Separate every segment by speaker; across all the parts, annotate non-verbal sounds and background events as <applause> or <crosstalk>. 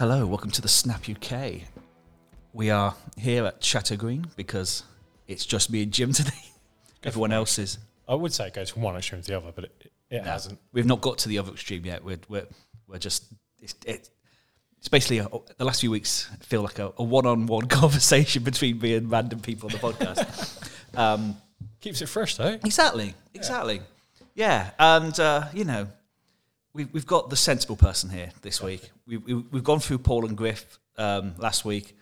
Speaker 1: Hello, welcome to the Snap UK. We are here at Chateau Green because it's just me and Jim today. Everyone else is.
Speaker 2: I would say it goes from one extreme to the other, but it, it hasn't.
Speaker 1: We've not got to the other extreme yet. We're we're, we're just it's, it, it's basically a, the last few weeks feel like a, a one-on-one <laughs> conversation between me and random people on the podcast. <laughs> um,
Speaker 2: Keeps it fresh though.
Speaker 1: exactly, exactly. Yeah, and uh, you know, we've we've got the sensible person here this week. We, we we've gone through Paul and Griff um, last week.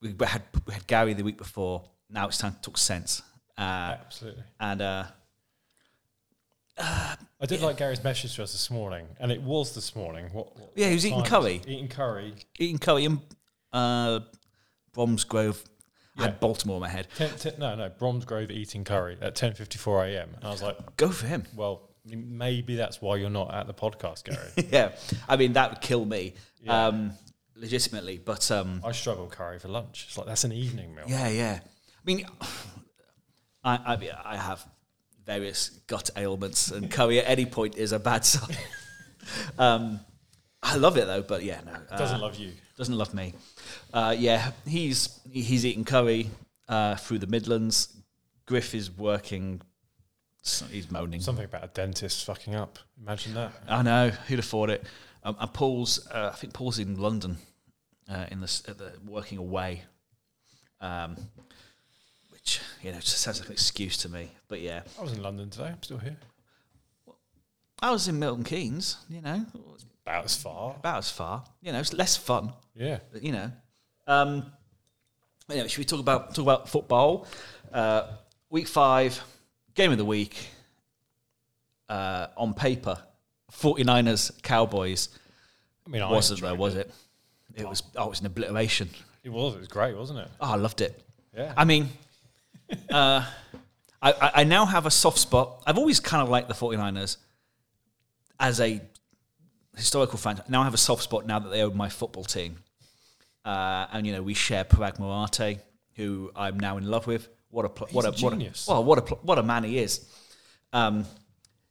Speaker 1: We had we had Gary the week before. Now it's time to talk sense. Uh,
Speaker 2: Absolutely.
Speaker 1: and uh,
Speaker 2: I did like Gary's message to us this morning, and it was this morning. What? what
Speaker 1: Yeah, he was eating curry.
Speaker 2: Eating curry.
Speaker 1: eating curry in uh, Bromsgrove. I had Baltimore in my head.
Speaker 2: Ten, ten, no, no, Bromsgrove eating curry at ten fifty four a.m. And I was like,
Speaker 1: Go for him.
Speaker 2: well, maybe that's why you're not at the podcast, Gary. <laughs>
Speaker 1: yeah, I mean that would kill me,
Speaker 2: Yeah.
Speaker 1: um, legitimately. But um,
Speaker 2: I struggle curry for lunch. It's like that's an evening meal.
Speaker 1: yeah, yeah. I mean, <sighs> I, I I have various gut ailments, and <laughs> curry at any point is a bad sign. <laughs> um, I love it though, but yeah, no, uh,
Speaker 2: Doesn't love you.
Speaker 1: doesn't love me. Uh, yeah, he's he's eating curry uh, through the Midlands. Griff is working. He's moaning.
Speaker 2: Something about a dentist fucking up. Imagine that.
Speaker 1: I know who'd afford it. Um, and Paul's, uh, I think Paul's in London, uh, in the, the working away, um, which you know just sounds like an excuse to me. But yeah,
Speaker 2: I was in London today. I'm still here.
Speaker 1: I was in Milton Keynes. You know,
Speaker 2: About as far.
Speaker 1: about as far. You know, it's less fun.
Speaker 2: Yeah.
Speaker 1: You know. Um, anyway, should we talk about talk about football? Uh, week five, game of the week. Uh, on paper, 49ers Cowboys.
Speaker 2: I mean, I
Speaker 1: wasn't though, was
Speaker 2: it.
Speaker 1: it? It was. Oh, it was an obliteration.
Speaker 2: It was. It was great, wasn't it?
Speaker 1: Oh, I loved it.
Speaker 2: Yeah.
Speaker 1: I mean, <laughs> uh, I, I now have a soft spot. I've always kind of liked the 49ers as a historical fan. Now I have a soft spot now that they own my football team. Uh, and, you know, we share Paraag Marathe, who I'm now in love with. What a, pl- what
Speaker 2: a
Speaker 1: a, what a,
Speaker 2: genius.
Speaker 1: well, what a, pl- what a man he is. Um,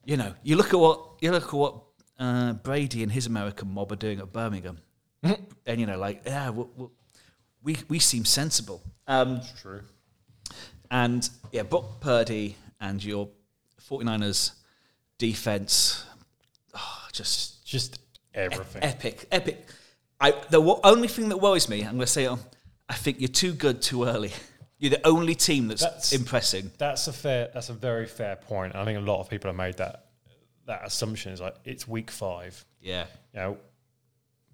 Speaker 1: you know, you look at what, you look at what uh, Brady and his American mob are doing at Birmingham. and, you know, like, yeah, we, we, we, seem sensible. Um,
Speaker 2: True.
Speaker 1: and yeah, Brock Purdy and your 49ers defense, oh, just
Speaker 2: Just everything.
Speaker 1: epic, epic. I, the only thing that worries me, I'm going to say, I think you're too good too early. <laughs> You're the only team that's,
Speaker 2: That's-
Speaker 1: impressing.
Speaker 2: That's a fair. That's a very fair point. I think a lot of people have made that that assumption. Is like it's week five.
Speaker 1: Yeah.
Speaker 2: You know,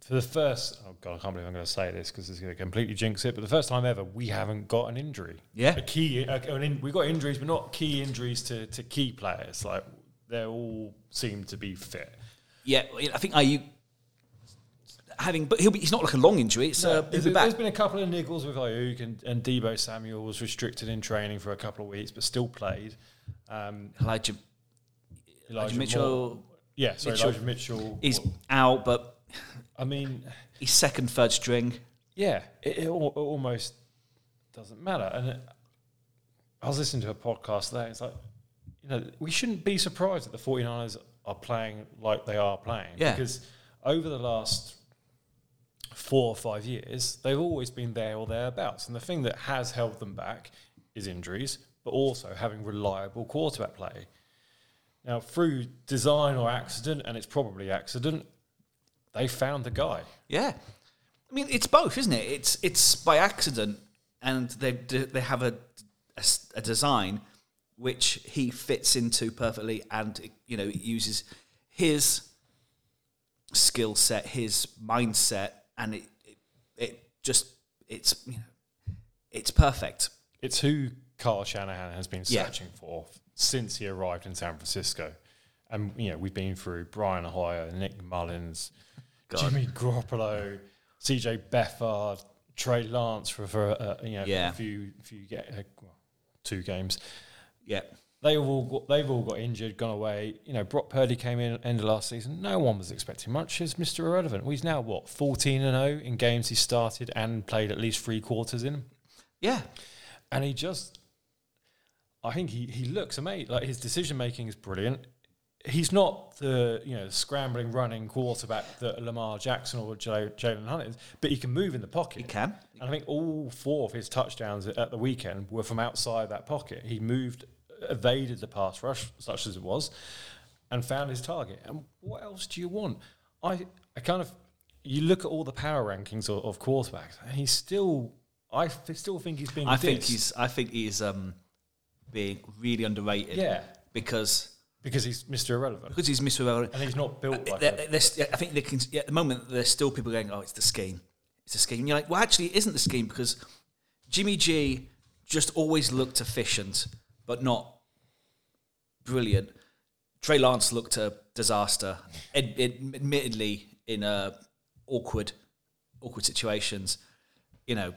Speaker 2: for the first. Oh god, I can't believe I'm going to say this because it's going to completely jinx it. But the first time ever, we haven't got an injury.
Speaker 1: Yeah.
Speaker 2: a key. A, an in, we got injuries, but not key injuries to to key players. Like they all seem to be fit.
Speaker 1: Yeah, I think Aiyuk having, but he'll be, he's not like a long injury. It's, uh, he'll
Speaker 2: there's,
Speaker 1: be back.
Speaker 2: there's been a couple of niggles with Aiyuk and, and Deebo Samuel was restricted in training for a couple of weeks, but still played. Um,
Speaker 1: Elijah, Elijah Mitchell,
Speaker 2: Moore- yeah, sorry,
Speaker 1: Mitchell.
Speaker 2: Elijah Mitchell.
Speaker 1: he's out, but
Speaker 2: I mean,
Speaker 1: he's second, third string.
Speaker 2: yeah, it, it, al- it almost doesn't matter. And it, I was listening to a podcast there. It's like, you know, we shouldn't be surprised that the 49ers are playing like they are playing.
Speaker 1: Yeah.
Speaker 2: Because over the last four or five years, they've always been there or thereabouts. And the thing that has held them back is injuries, but also having reliable quarterback play. Now, through design or accident, and it's probably accident, they found the guy.
Speaker 1: Yeah, I mean it's both, isn't it? It's it's by accident, and they they have a a design which he fits into perfectly, and you know uses his skill set, his mindset, and it, it it just it's you know it's perfect.
Speaker 2: It's who Kyle Shanahan has been
Speaker 1: Yeah.
Speaker 2: searching for since he arrived in San Francisco. And, you know, we've been through Brian Hoyer, Nick Mullens,
Speaker 1: God.
Speaker 2: Jimmy Garoppolo, CJ Beathard, Trey Lance for, for uh, you know,
Speaker 1: Yeah.
Speaker 2: a few, few get, uh, two games.
Speaker 1: Yeah,
Speaker 2: They've all got, they've all got injured, gone away. You know, Brock Purdy came in end of last season. No one was expecting much. He's Mr. Irrelevant. Well, he's now what fourteen and zero in games he started and played at least three quarters in
Speaker 1: yeah,
Speaker 2: and he just I think he, he looks amazing. Like his decision making is brilliant. he's not the you know scrambling running quarterback that Lamar Jackson or Jalen Hurts is, but he can move in the pocket.
Speaker 1: He can.
Speaker 2: And I think all four of his touchdowns at the weekend were from outside that pocket. He moved, evaded the pass rush, such as it was, and found his target. And what else do you want? I, I kind of, you look at all the power rankings of, of quarterbacks, and he's still, I f- still think he's being.
Speaker 1: I think he's. I think he's um, being really underrated.
Speaker 2: Yeah.
Speaker 1: Because
Speaker 2: because he's Mr. Irrelevant,
Speaker 1: because he's Mr. Irrelevant.
Speaker 2: and he's not built like
Speaker 1: There-
Speaker 2: a,
Speaker 1: there's- I think they can, yeah, at the moment there's still people going, "Oh, it's the scheme, it's the scheme." And you're like, "Well, actually, it isn't the scheme because Jimmy G just always looked efficient, but not brilliant." Trey Lance looked a disaster, ad- ad- admittedly in uh, awkward, awkward situations. You know,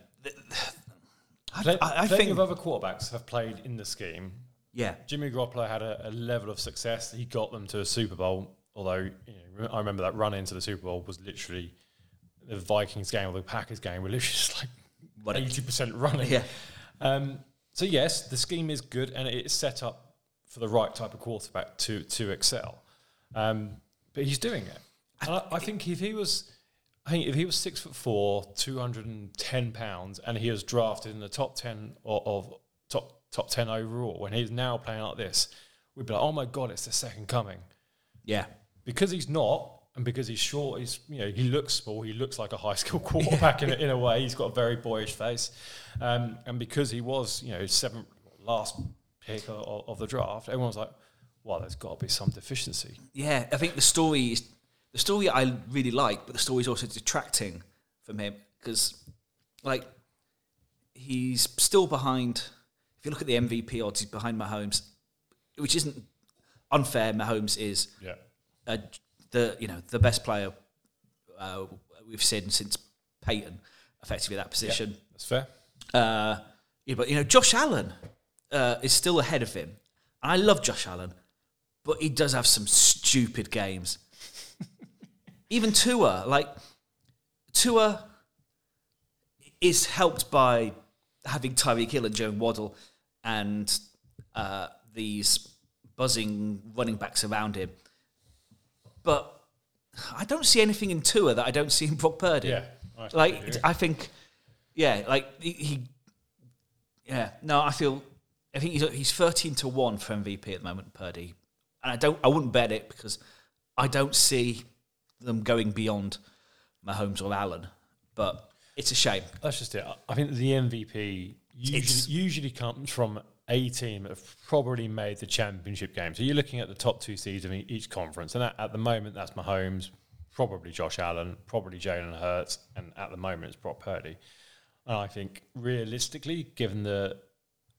Speaker 1: I,
Speaker 2: Plen-
Speaker 1: I, I think,
Speaker 2: of other quarterbacks have played in the scheme.
Speaker 1: yeah,
Speaker 2: Jimmy Garoppolo had a, a level of success. He got them to a Super Bowl. Although you know, I remember that run into the Super Bowl was literally the Vikings game or the Packers game were literally just like eighty percent running.
Speaker 1: yeah.
Speaker 2: Um, so yes, the scheme is good and it's set up for the right type of quarterback to to excel. Um, but he's doing it. And I, I think if he was, I think if he was six foot four, two hundred and ten pounds, and he was drafted in the top ten of, of top top ten overall, when he's now playing like this, we'd be like, oh my god, it's the second coming.
Speaker 1: yeah.
Speaker 2: Because he's not, and because he's short, he's you know he looks small. He looks like a high school <laughs> quarterback in, a, in a way. He's got a very boyish face, um, and because he was you know seventh last pick of, of the draft, everyone's like, well, there's got to be some deficiency.
Speaker 1: Yeah, I think the story is the story I really like, but the story is also detracting from him because, like, he's still behind. If you look at the MVP odds, he's behind Mahomes, which isn't unfair. Mahomes is
Speaker 2: Yeah,
Speaker 1: uh, the you know the best player uh, we've seen since Peyton, effectively that position.
Speaker 2: that's fair.
Speaker 1: Uh, yeah, but you know, Josh Allen uh, is still ahead of him. I love Josh Allen, but he does have some stupid games. <laughs> Even Tua, like Tua, is helped by having Tyreek Hill and Joe Waddle and uh, these buzzing running backs around him. But I don't see anything in Tua that I don't see in Brock Purdy.
Speaker 2: Yeah, I
Speaker 1: like. I think, yeah, like he, he, yeah. No, I feel, I think he's he's thirteen to one for MVP at the moment, Purdy, and I don't, I wouldn't bet it because I don't see them going beyond Mahomes or Allen, but it's a shame.
Speaker 2: That's just it. I think the MVP usually, usually comes from a team that have probably made the championship game. So you're looking at the top two seeds of each conference, and at, at the moment that's Mahomes, probably Josh Allen, probably Jalen Hurts, and at the moment it's Brock Purdy. And I think realistically, given the,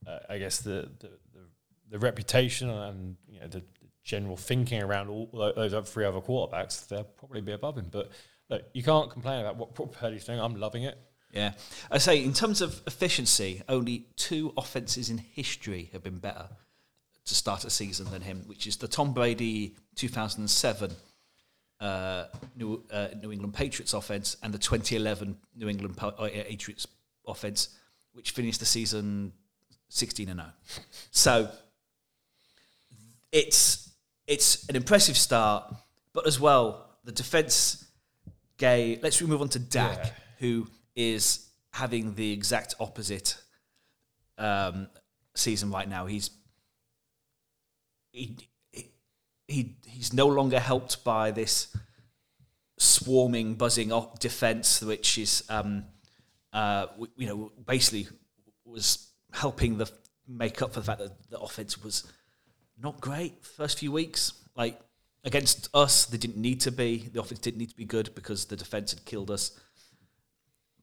Speaker 2: uh, I guess the, the the the reputation and you know the, the general thinking around all those other three other quarterbacks, they'll probably be above him. But look, you can't complain about what Brock Purdy's doing. I'm loving it.
Speaker 1: Yeah, I say in terms of efficiency, only two offenses in history have been better to start a season than him, which is the Tom Brady 2007 uh, New, uh, New England Patriots offense and the 2011 New England uh, Patriots offense, which finished the season 16 and 0. So it's it's an impressive start, but as well the defense gay. Let's move on to Dak,
Speaker 2: Yeah.
Speaker 1: who is having the exact opposite um, season right now. He's he, he- he he's no longer helped by this swarming, buzzing off defense, which is um, uh, you know basically was helping the make up for the fact that the offense was not great first few weeks. Like against us, they didn't need to be. The offense didn't need to be good because the defense had killed us.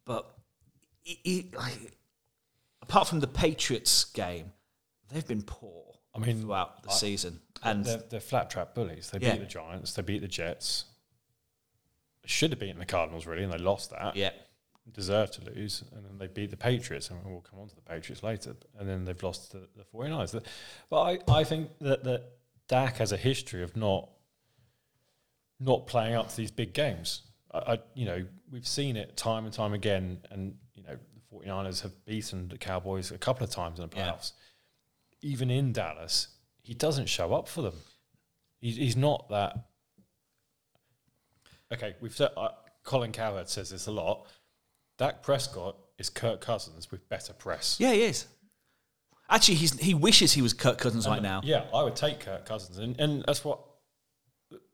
Speaker 1: But he, he, like, apart from the Patriots game, they've been poor.
Speaker 2: I mean,
Speaker 1: throughout the
Speaker 2: I-
Speaker 1: season, and
Speaker 2: they're, they're flat trap bullies. They
Speaker 1: Yeah.
Speaker 2: beat the Giants. They beat the Jets. Should have beaten the Cardinals really, and they lost that.
Speaker 1: yeah,
Speaker 2: Deserved to lose, and then they beat the Patriots, and we'll come on to the Patriots later. And then they've lost to the 49ers. But I, I think that that Dak has a history of not not playing up to these big games. I, you know we've seen it time and time again, and you know the 49ers have beaten the Cowboys a couple of times in the
Speaker 1: Yeah.
Speaker 2: playoffs. Even in Dallas, he doesn't show up for them. He's, he's not that. Okay, we've said uh, Colin Cowherd says this a lot. Dak Prescott is Kirk Cousins with better press.
Speaker 1: Yeah, he is. Actually, he's he wishes he was Kirk Cousins right now.
Speaker 2: Yeah, I would take Kirk Cousins, and, and that's what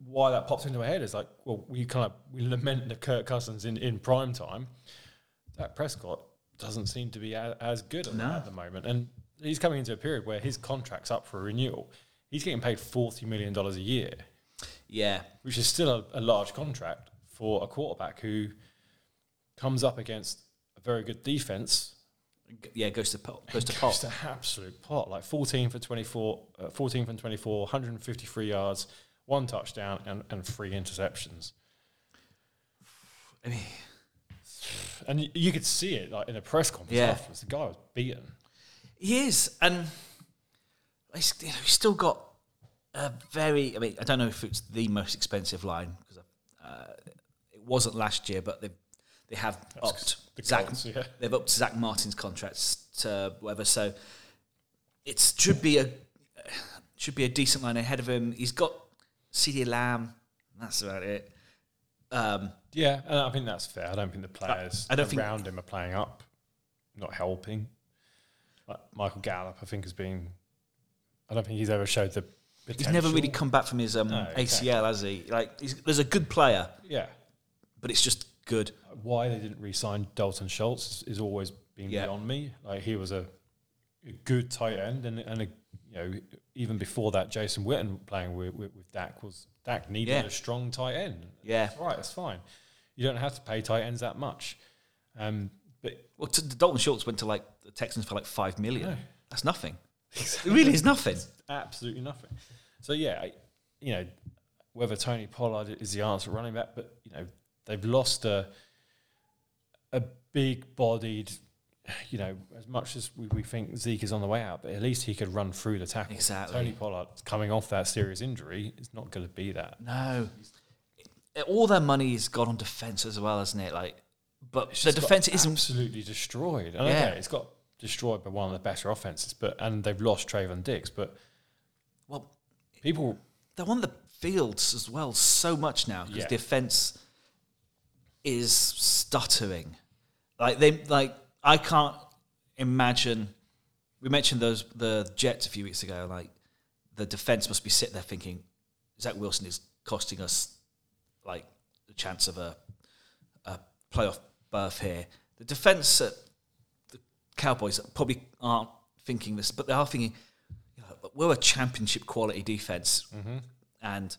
Speaker 2: why that pops into my head is like, well, we kind of we lament the Kirk Cousins in, in prime time. That Prescott doesn't seem to be a, as good at, that at the moment, and he's coming into a period where his contract's up for renewal. He's getting paid forty million dollars a year,
Speaker 1: Yeah,
Speaker 2: which is still a, a large contract for a quarterback who comes up against a very good defense
Speaker 1: yeah, goes to pot, goes to
Speaker 2: Goes
Speaker 1: pot.
Speaker 2: to absolute pot. Like 14 for 24, uh, 14 from 24, 153 yards, one touchdown, and, and three interceptions.
Speaker 1: I mean,
Speaker 2: And you could see it like in a press conference
Speaker 1: Yeah.
Speaker 2: afterwards. The guy was beaten.
Speaker 1: He is, and he's, you know, he's still got a very. I mean, I don't know if it's the most expensive line because uh, it wasn't last year, but they they have upped
Speaker 2: the
Speaker 1: Zack.
Speaker 2: Colts, yeah.
Speaker 1: They've upped Zack Martin's contracts to whatever. So it should be a should be a decent line ahead of him. He's got CeeDee Lamb. That's about it. Um,
Speaker 2: Yeah, and I think that's fair. I don't think the players
Speaker 1: I don't think-
Speaker 2: around him are playing up, not helping. Like Michael Gallup, I think, has been. I don't think he's ever showed the.
Speaker 1: he's never really come back from his um,
Speaker 2: No.
Speaker 1: ACL, has he? Like, he's, there's a good player,
Speaker 2: Yeah.
Speaker 1: but it's just good.
Speaker 2: why they didn't re-sign Dalton Schultz is always been
Speaker 1: Yeah.
Speaker 2: beyond me. Like he was a, a good tight end, and and a, you know even before that, Jason Witten playing with with, with Dak was Dak needed
Speaker 1: Yeah.
Speaker 2: a strong tight end.
Speaker 1: Yeah.
Speaker 2: That's right, that's fine. You don't have to pay tight ends that much. Um, but
Speaker 1: Well, t- Dalton Schultz went to like the Texans for like five million.
Speaker 2: No.
Speaker 1: That's nothing. It really is nothing.
Speaker 2: absolutely nothing. So yeah, I, you know whether Tony Pollard is the answer running back, but you know they've lost a a big bodied. You know, as much as we, we think Zeke is on the way out, but at least he could run through the tackle.
Speaker 1: Exactly.
Speaker 2: Tony Pollard coming off that serious injury is not going to be that.
Speaker 1: No. All their money has gone on defense as well, hasn't it? Like, but
Speaker 2: It's
Speaker 1: the defense isn't.
Speaker 2: absolutely destroyed. And
Speaker 1: Yeah.
Speaker 2: okay, it's got destroyed by one of the better offenses, but and they've lost Trevon Diggs, but
Speaker 1: Well,
Speaker 2: people
Speaker 1: they're on the fields as well so much now because
Speaker 2: Yeah.
Speaker 1: defense is stuttering. Like they like I can't imagine. We mentioned those the Jets a few weeks ago. Like the defense must be sitting there thinking Zach Wilson is costing us like the chance of a a playoff berth here. The defense at the Cowboys probably aren't thinking this, but they are thinking you know, we're a championship quality defense, mm-hmm. and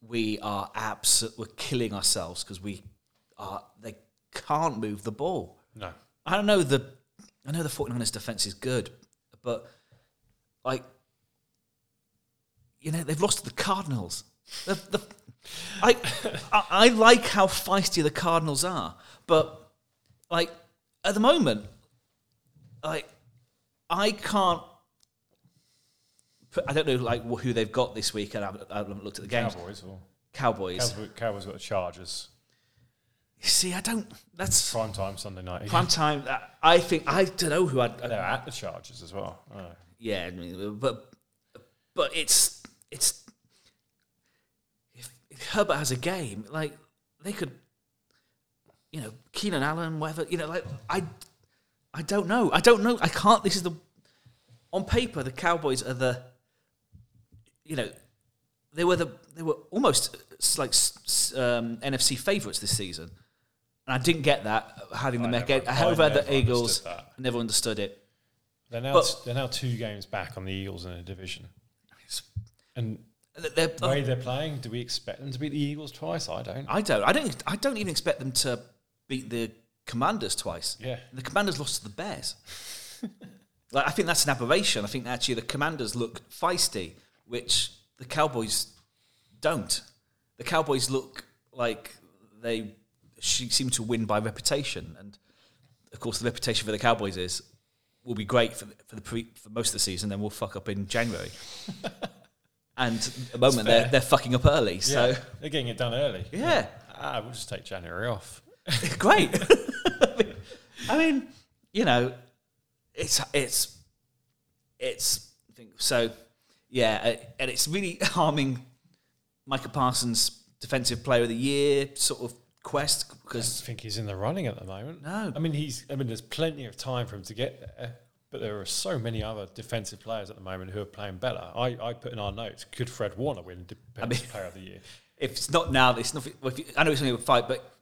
Speaker 1: we are absolutely we're killing ourselves because we are they can't move the ball.
Speaker 2: no.
Speaker 1: I don't know the I know the 49ers defense is good, but like you know they've lost to the Cardinals. The, the, I, I I like how feisty the Cardinals are, but like at the moment, like I can't. Put, I don't know like who they've got this week, and I haven't, I haven't looked at the games.
Speaker 2: Cowboys or
Speaker 1: Cowboys.
Speaker 2: Cowboys, Cowboys got the Chargers.
Speaker 1: You see, I don't. That's
Speaker 2: Prime time Sunday night.
Speaker 1: prime time. I think I don't know who I'd.
Speaker 2: They're at the Chargers as well. Oh.
Speaker 1: Yeah, I mean, but but it's it's if, if Herbert has a game, like they could, you know, Keenan Allen, whatever, you know, like I, I don't know, I don't know, I can't. This is the on paper the Cowboys are the, you know, they were the they were almost like um, NFC favourites this season, and I didn't get that having
Speaker 2: I
Speaker 1: again.
Speaker 2: never- I
Speaker 1: However,
Speaker 2: never
Speaker 1: the Eagles
Speaker 2: that.
Speaker 1: never understood it.
Speaker 2: They're now
Speaker 1: But-
Speaker 2: they're now two games back on the Eagles in the division. And the way they're playing, do we expect them to beat the Eagles twice? I don't.
Speaker 1: I don't. I don't. I don't even expect them to beat the Commanders twice.
Speaker 2: Yeah.
Speaker 1: The Commanders lost to the Bears. <laughs> like I think that's an aberration. I think actually the Commanders look feisty, which the Cowboys don't. The Cowboys look like they she seem to win by reputation, and of course the reputation for the Cowboys is will be great for the, for the pre, for most of the season, then we'll fuck up in January. <laughs> and at the moment they're they're fucking up early, so
Speaker 2: yeah, they're getting it done early.
Speaker 1: yeah.
Speaker 2: Ah, we'll just take January off. <laughs>
Speaker 1: great. <laughs> I mean, you know, it's it's it's I think so. Yeah, and it's really harming Micah Parsons Defensive Player of the Year sort of quest? Because I
Speaker 2: think he's in the running at the moment.
Speaker 1: No.
Speaker 2: I mean he's. I mean, there's plenty of time for him to get there, but there are so many other defensive players at the moment who are playing better. I, I put in our notes: Could Fred Warner win Defensive Player of the Year? <laughs>
Speaker 1: if it's not now, it's not. Well, if you, I know it's only a five, but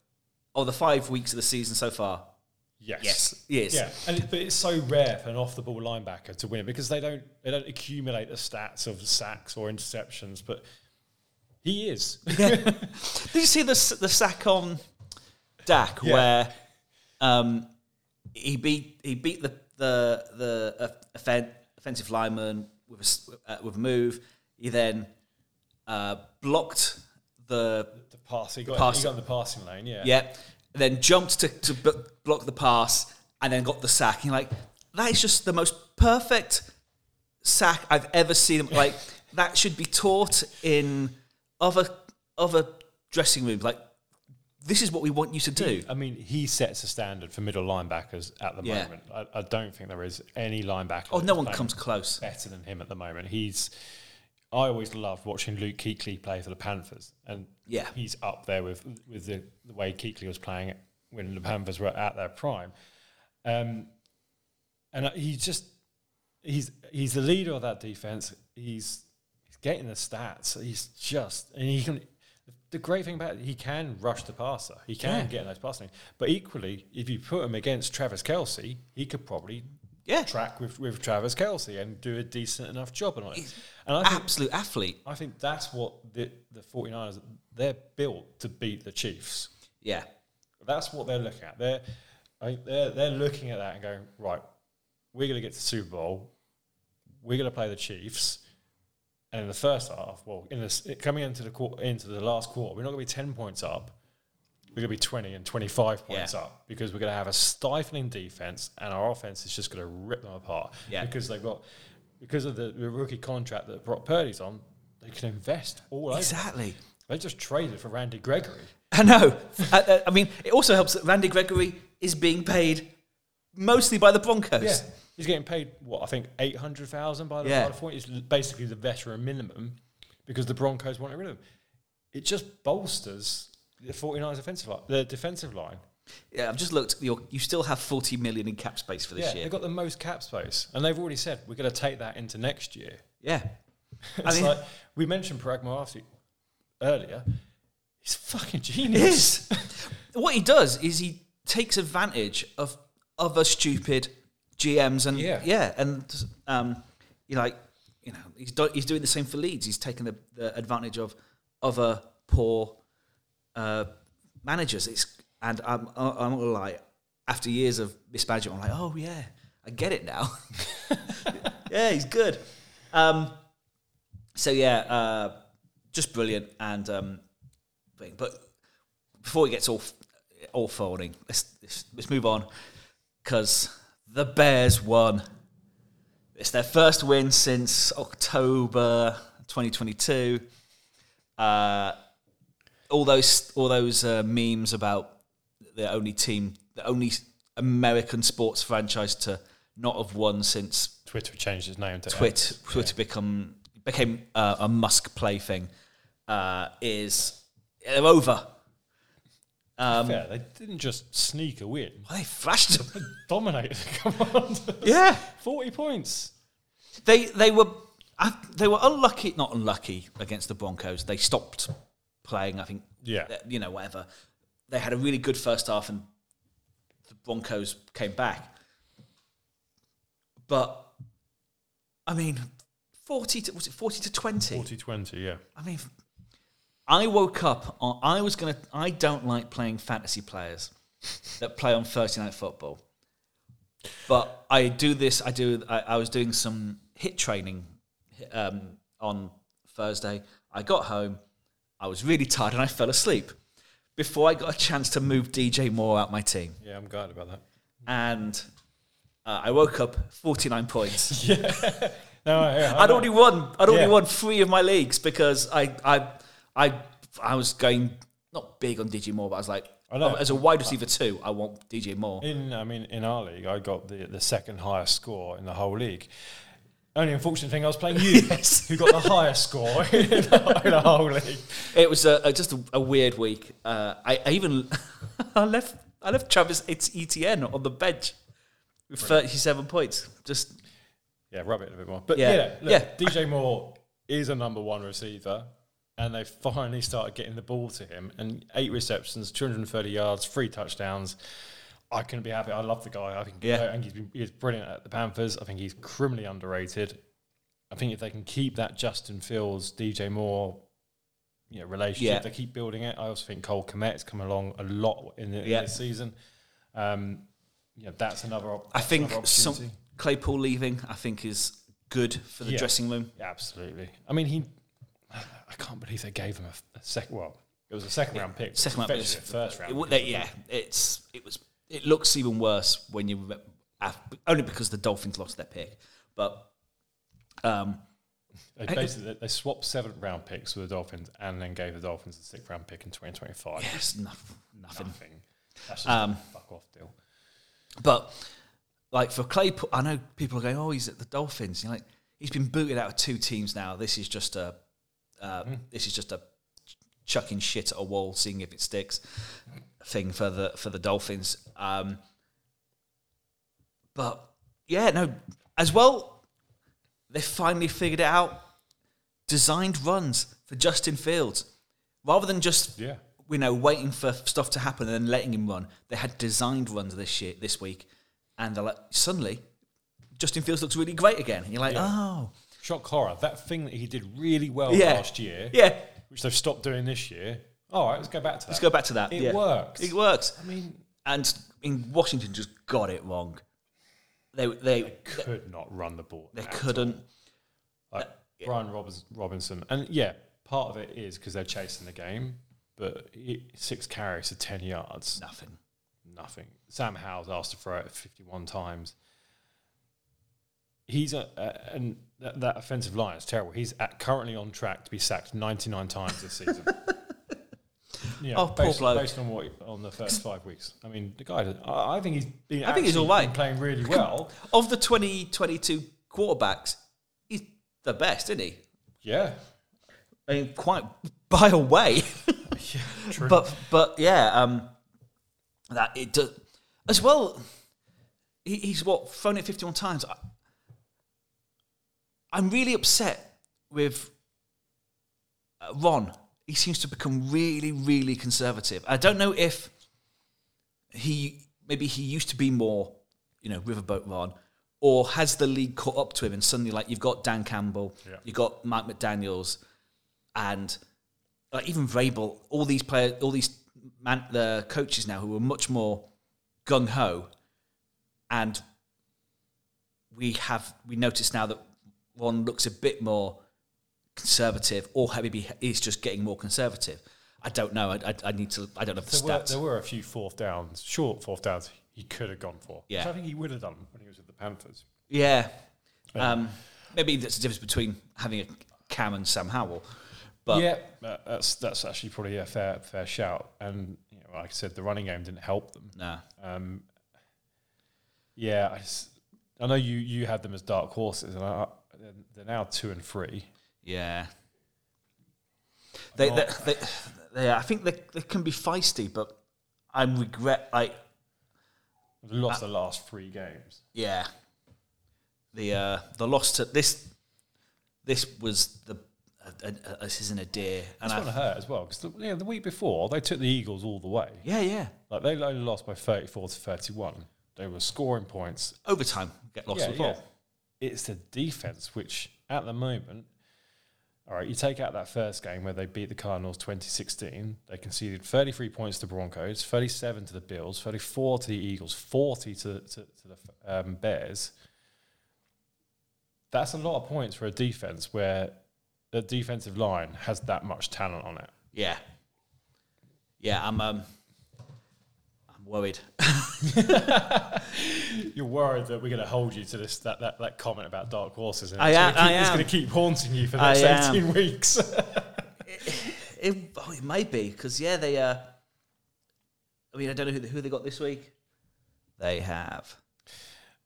Speaker 1: of the five weeks of the season so far,
Speaker 2: Yes.
Speaker 1: yes, yes,
Speaker 2: Yeah, and it, but it's so rare for an off-the-ball linebacker to win it because they don't they don't accumulate the stats of sacks or interceptions, but he is. <laughs>
Speaker 1: Did you see the the sack on Dak
Speaker 2: Yeah.
Speaker 1: where um, he beat he beat the the the uh, offen- offensive lineman with a, uh, with a move. He then uh, blocked the
Speaker 2: the pass he got,
Speaker 1: Pass.
Speaker 2: he got in the passing lane. Yeah,
Speaker 1: yeah, then jumped to to b- block the pass and then got the sack. And like, that is just the most perfect sack I've ever seen. <laughs> Like that should be taught in other other dressing room Like this is what we want you to do.
Speaker 2: I mean, he sets a standard for middle linebackers at the
Speaker 1: Yeah.
Speaker 2: moment. I, I don't think there is any linebacker.
Speaker 1: Oh, no one comes close.
Speaker 2: better than him at the moment. He's. I always loved watching Luke Kuechly play for the Panthers, and
Speaker 1: Yeah.
Speaker 2: he's up there with with the, the way Kuechly was playing when the Panthers were at their prime. Um, and he just he's he's the leader of that defense. He's he's getting the stats. He's just and he can. The great thing about it, he can rush the passer. He can
Speaker 1: Yeah.
Speaker 2: get in those passing. But equally, if you put him against Travis Kelce, he could probably
Speaker 1: Yeah.
Speaker 2: track with, with Travis Kelce and do a decent enough job on it. And I think
Speaker 1: Absolute athlete.
Speaker 2: I think that's what the the 49ers they're built to beat the Chiefs.
Speaker 1: Yeah.
Speaker 2: That's what they're looking at. They're I they're they're looking at that and going right. We're going to get to the Super Bowl. We're going to play the Chiefs. And in the first half, well, in this coming into the into the last quarter, we're not going to be ten points up. We're going to be twenty and twenty-five points
Speaker 1: Yeah.
Speaker 2: up because we're going to have a stifling defense, and our offense is just going to rip them apart.
Speaker 1: Yeah.
Speaker 2: because they've got because of the, the rookie contract that Brock Purdy's on, they can invest all over.
Speaker 1: Exactly.
Speaker 2: They just traded for Randy Gregory.
Speaker 1: I know. <laughs> I- I mean, it also helps that Randy Gregory is being paid mostly by the Broncos.
Speaker 2: Yeah, he's getting paid what I think eight hundred thousand by the
Speaker 1: Yeah.
Speaker 2: by the point. It's basically the veteran minimum because the Broncos want to rid of him. It just bolsters the 49ers offensive line, the defensive line.
Speaker 1: Yeah, I've just looked. You're, you still have 40 million in cap space for this
Speaker 2: Yeah,
Speaker 1: year.
Speaker 2: they've got the most cap space, and they've already said we're going to take that into next year.
Speaker 1: yeah. <laughs>
Speaker 2: It's
Speaker 1: mean-
Speaker 2: like we mentioned Paraag Marathe earlier. He's fucking genius.
Speaker 1: is. <laughs> what he does is he takes advantage of other stupid GMs and
Speaker 2: Yeah.
Speaker 1: yeah, and um, you like you know he's do, he's doing the same for Leeds. He's taking the, the advantage of other poor uh, managers. It's and I'm I'm gonna lie. After years of mismanagement, I'm like, oh yeah, I get it now. <laughs> yeah, he's good. Um, so yeah, uh, just brilliant and um. But before it gets all all folding, let's let's, let's move on because the Bears won. It's their first win since October 2022. Uh, all those all those uh, memes about the only team, the only American sports franchise to not have won since
Speaker 2: Twitter changed its name to
Speaker 1: Twitter. Twitter become became uh, a Musk plaything. Uh, is they're over. Um,
Speaker 2: Yeah, they didn't just sneak a win.
Speaker 1: well, they flashed them. <laughs>
Speaker 2: Dominated <laughs> the commanders.
Speaker 1: yeah,
Speaker 2: 40 points.
Speaker 1: they they were I, they were unlucky, not unlucky against the Broncos. They stopped playing. I think.
Speaker 2: Yeah.
Speaker 1: uh, you know, whatever. They had a really good first half, and the Broncos came back. But I mean, forty to was it forty to twenty?
Speaker 2: 40 20, yeah.
Speaker 1: I mean, I woke up on. I was gonna. I don't like playing fantasy players that play on Thursday night football, but I do this. I do. I, I was doing some HIIT training um, on Thursday. I got home. I was really tired and I fell asleep before I got a chance to move DJ Moore out my team.
Speaker 2: Yeah, I'm glad about that.
Speaker 1: And uh, I woke up forty nine points. <laughs> yeah. <laughs>
Speaker 2: No, yeah,
Speaker 1: I'd already won. I'd already
Speaker 2: Yeah.
Speaker 1: won three of my leagues because I, I, I, I was going not big on DJ Moore, but I was like,
Speaker 2: I know.
Speaker 1: as a wide receiver too, I want DJ Moore.
Speaker 2: In, I mean, in our league, I got the, the second highest score in the whole league. Only unfortunate thing, I was playing you, <laughs>
Speaker 1: Yes.
Speaker 2: who got the highest score <laughs> in the, in the whole league.
Speaker 1: It was a, a, just a, a weird week. Uh, I, I even <laughs> I left I left Travis Etienne on the bench with thirty seven points. Just
Speaker 2: Yeah, rub it a bit more. But
Speaker 1: Yeah.
Speaker 2: yeah, look,
Speaker 1: Yeah.
Speaker 2: DJ Moore is a number one receiver, and they finally started getting the ball to him. And eight receptions, 230 yards, three touchdowns. I couldn't be happy. I love the guy. I think,
Speaker 1: Yeah.
Speaker 2: I think he's, been, he's brilliant at the Panthers. I think he's criminally underrated. I think if they can keep that Justin Fields, DJ Moore, you know, relationship,
Speaker 1: Yeah.
Speaker 2: they keep building it. I also think Cole Kmet's come along a lot in, the, in
Speaker 1: Yeah.
Speaker 2: this season. Um, yeah, that's another. op-
Speaker 1: I think
Speaker 2: another
Speaker 1: some. Claypool leaving I think is good for the
Speaker 2: Yeah.
Speaker 1: dressing room.
Speaker 2: Yeah, absolutely. I mean, he. I can't believe they gave him a, a second. Well, it was a second round pick.
Speaker 1: Second round pick.
Speaker 2: a first round.
Speaker 1: It,
Speaker 2: pick.
Speaker 1: they- yeah, it's it was it looks even worse when you af- only because the Dolphins lost their pick, but um,
Speaker 2: They basically they- swapped seventh round picks with the Dolphins and then gave the Dolphins a sixth round pick in 2025.
Speaker 1: it's nothing. nothing.
Speaker 2: Nothing. That's just
Speaker 1: Um,
Speaker 2: a fuck off deal.
Speaker 1: But like for Claypool, I know people are going, "Oh, he's at the Dolphins." You're like, he's been booted out of two teams now. This is just a, uh, this is just a chucking shit at a wall, seeing if it sticks thing for the for the Dolphins. Um, but yeah, no, as well, they finally figured it out. Designed runs for Justin Fields, rather than just
Speaker 2: Yeah.
Speaker 1: you know, waiting for stuff to happen and then letting him run. They had designed runs this year, this week, and they're like, suddenly, Justin Fields looks really great again. And you're like,
Speaker 2: Yeah.
Speaker 1: oh,
Speaker 2: Shock horror. That thing that he did really well
Speaker 1: Yeah.
Speaker 2: last year,
Speaker 1: yeah,
Speaker 2: which they've stopped doing this year. All right, let's go back to that.
Speaker 1: let's go back to that.
Speaker 2: It
Speaker 1: yeah.
Speaker 2: works.
Speaker 1: It works.
Speaker 2: I mean,
Speaker 1: And in Washington, just got it wrong. They they
Speaker 2: could not run the ball.
Speaker 1: they couldn't.
Speaker 2: Like Brian Robinson, and yeah, part of it is because they're chasing the game, but he, six carries to ten yards.
Speaker 1: Nothing.
Speaker 2: nothing. Sam Howell's asked to throw it 51 times. He's a, a and that, that offensive line is terrible. He's at, currently on track to be sacked 99 times this season. <laughs> yeah,
Speaker 1: Oh, poor
Speaker 2: based,
Speaker 1: bloke.
Speaker 2: based on what on the first five weeks. I mean, the guy. I, I think he's been.
Speaker 1: I think he's all right.
Speaker 2: playing really well. <laughs>
Speaker 1: Of the 2022 quarterbacks, he's the best, isn't he?
Speaker 2: yeah,
Speaker 1: I mean, quite by a way. <laughs>
Speaker 2: yeah, true.
Speaker 1: but but yeah, um, that it does as well. He, he's what thrown it fifty one times. I, I'm really upset with uh, Ron. He seems to become really really conservative. I don't know if he maybe he used to be more, you know, riverboat Ron, or has the league caught up to him and suddenly like you've got Dan Campbell,
Speaker 2: Yeah.
Speaker 1: you've got Mike McDaniel's, and like even Vrabel, all these players, all these man, the coaches now who are much more gung ho, and we have we notice now that Ron looks a bit more conservative, or maybe is just getting more conservative. I don't know. I, I, I need to. I don't know the
Speaker 2: there, were,
Speaker 1: stats.
Speaker 2: there were a few fourth downs, short fourth downs he could have gone for.
Speaker 1: Yeah.
Speaker 2: Which I think he would have done when he was with the Panthers.
Speaker 1: Yeah. Um, maybe that's the difference between having a Cam and Sam Howell. But
Speaker 2: yeah, that's that's actually probably a fair fair shout. And you know, like I said, the running game didn't help them.
Speaker 1: no.
Speaker 2: Um, yeah, I, just, I know you you had them as dark horses, and I, they're, they're now two and three.
Speaker 1: Yeah. They, they, they, they, I think they, they can be feisty, but I regret,
Speaker 2: I lost the last three games.
Speaker 1: yeah. The uh, the loss to this this was the uh, uh, this isn't a deer, and
Speaker 2: It's
Speaker 1: I,
Speaker 2: going to hurt as well because the, yeah, the week before they took the Eagles all the way.
Speaker 1: yeah, yeah,
Speaker 2: Like they only lost by thirty-four to thirty-one. They were scoring points
Speaker 1: overtime get lost as well.
Speaker 2: It's the defense, which at the moment, all right, you take out that first game where they beat the Cardinals 2016, they conceded 33 points to Broncos, 37 to the Bills, 34 to the Eagles, 40 to, to, to the um, Bears. That's a lot of points for a defense where the defensive line has that much talent on it.
Speaker 1: Yeah, yeah. I'm um, I'm worried. <laughs>
Speaker 2: You're worried that we're going to hold you to this that, that, that comment about dark horses,
Speaker 1: I
Speaker 2: it's
Speaker 1: am-
Speaker 2: gonna keep,
Speaker 1: I
Speaker 2: it's going to keep haunting you for the next
Speaker 1: am.
Speaker 2: 18 weeks. <laughs>
Speaker 1: It, oh, it might be because yeah, they. Uh, I mean, I don't know who, who they got this week. They have.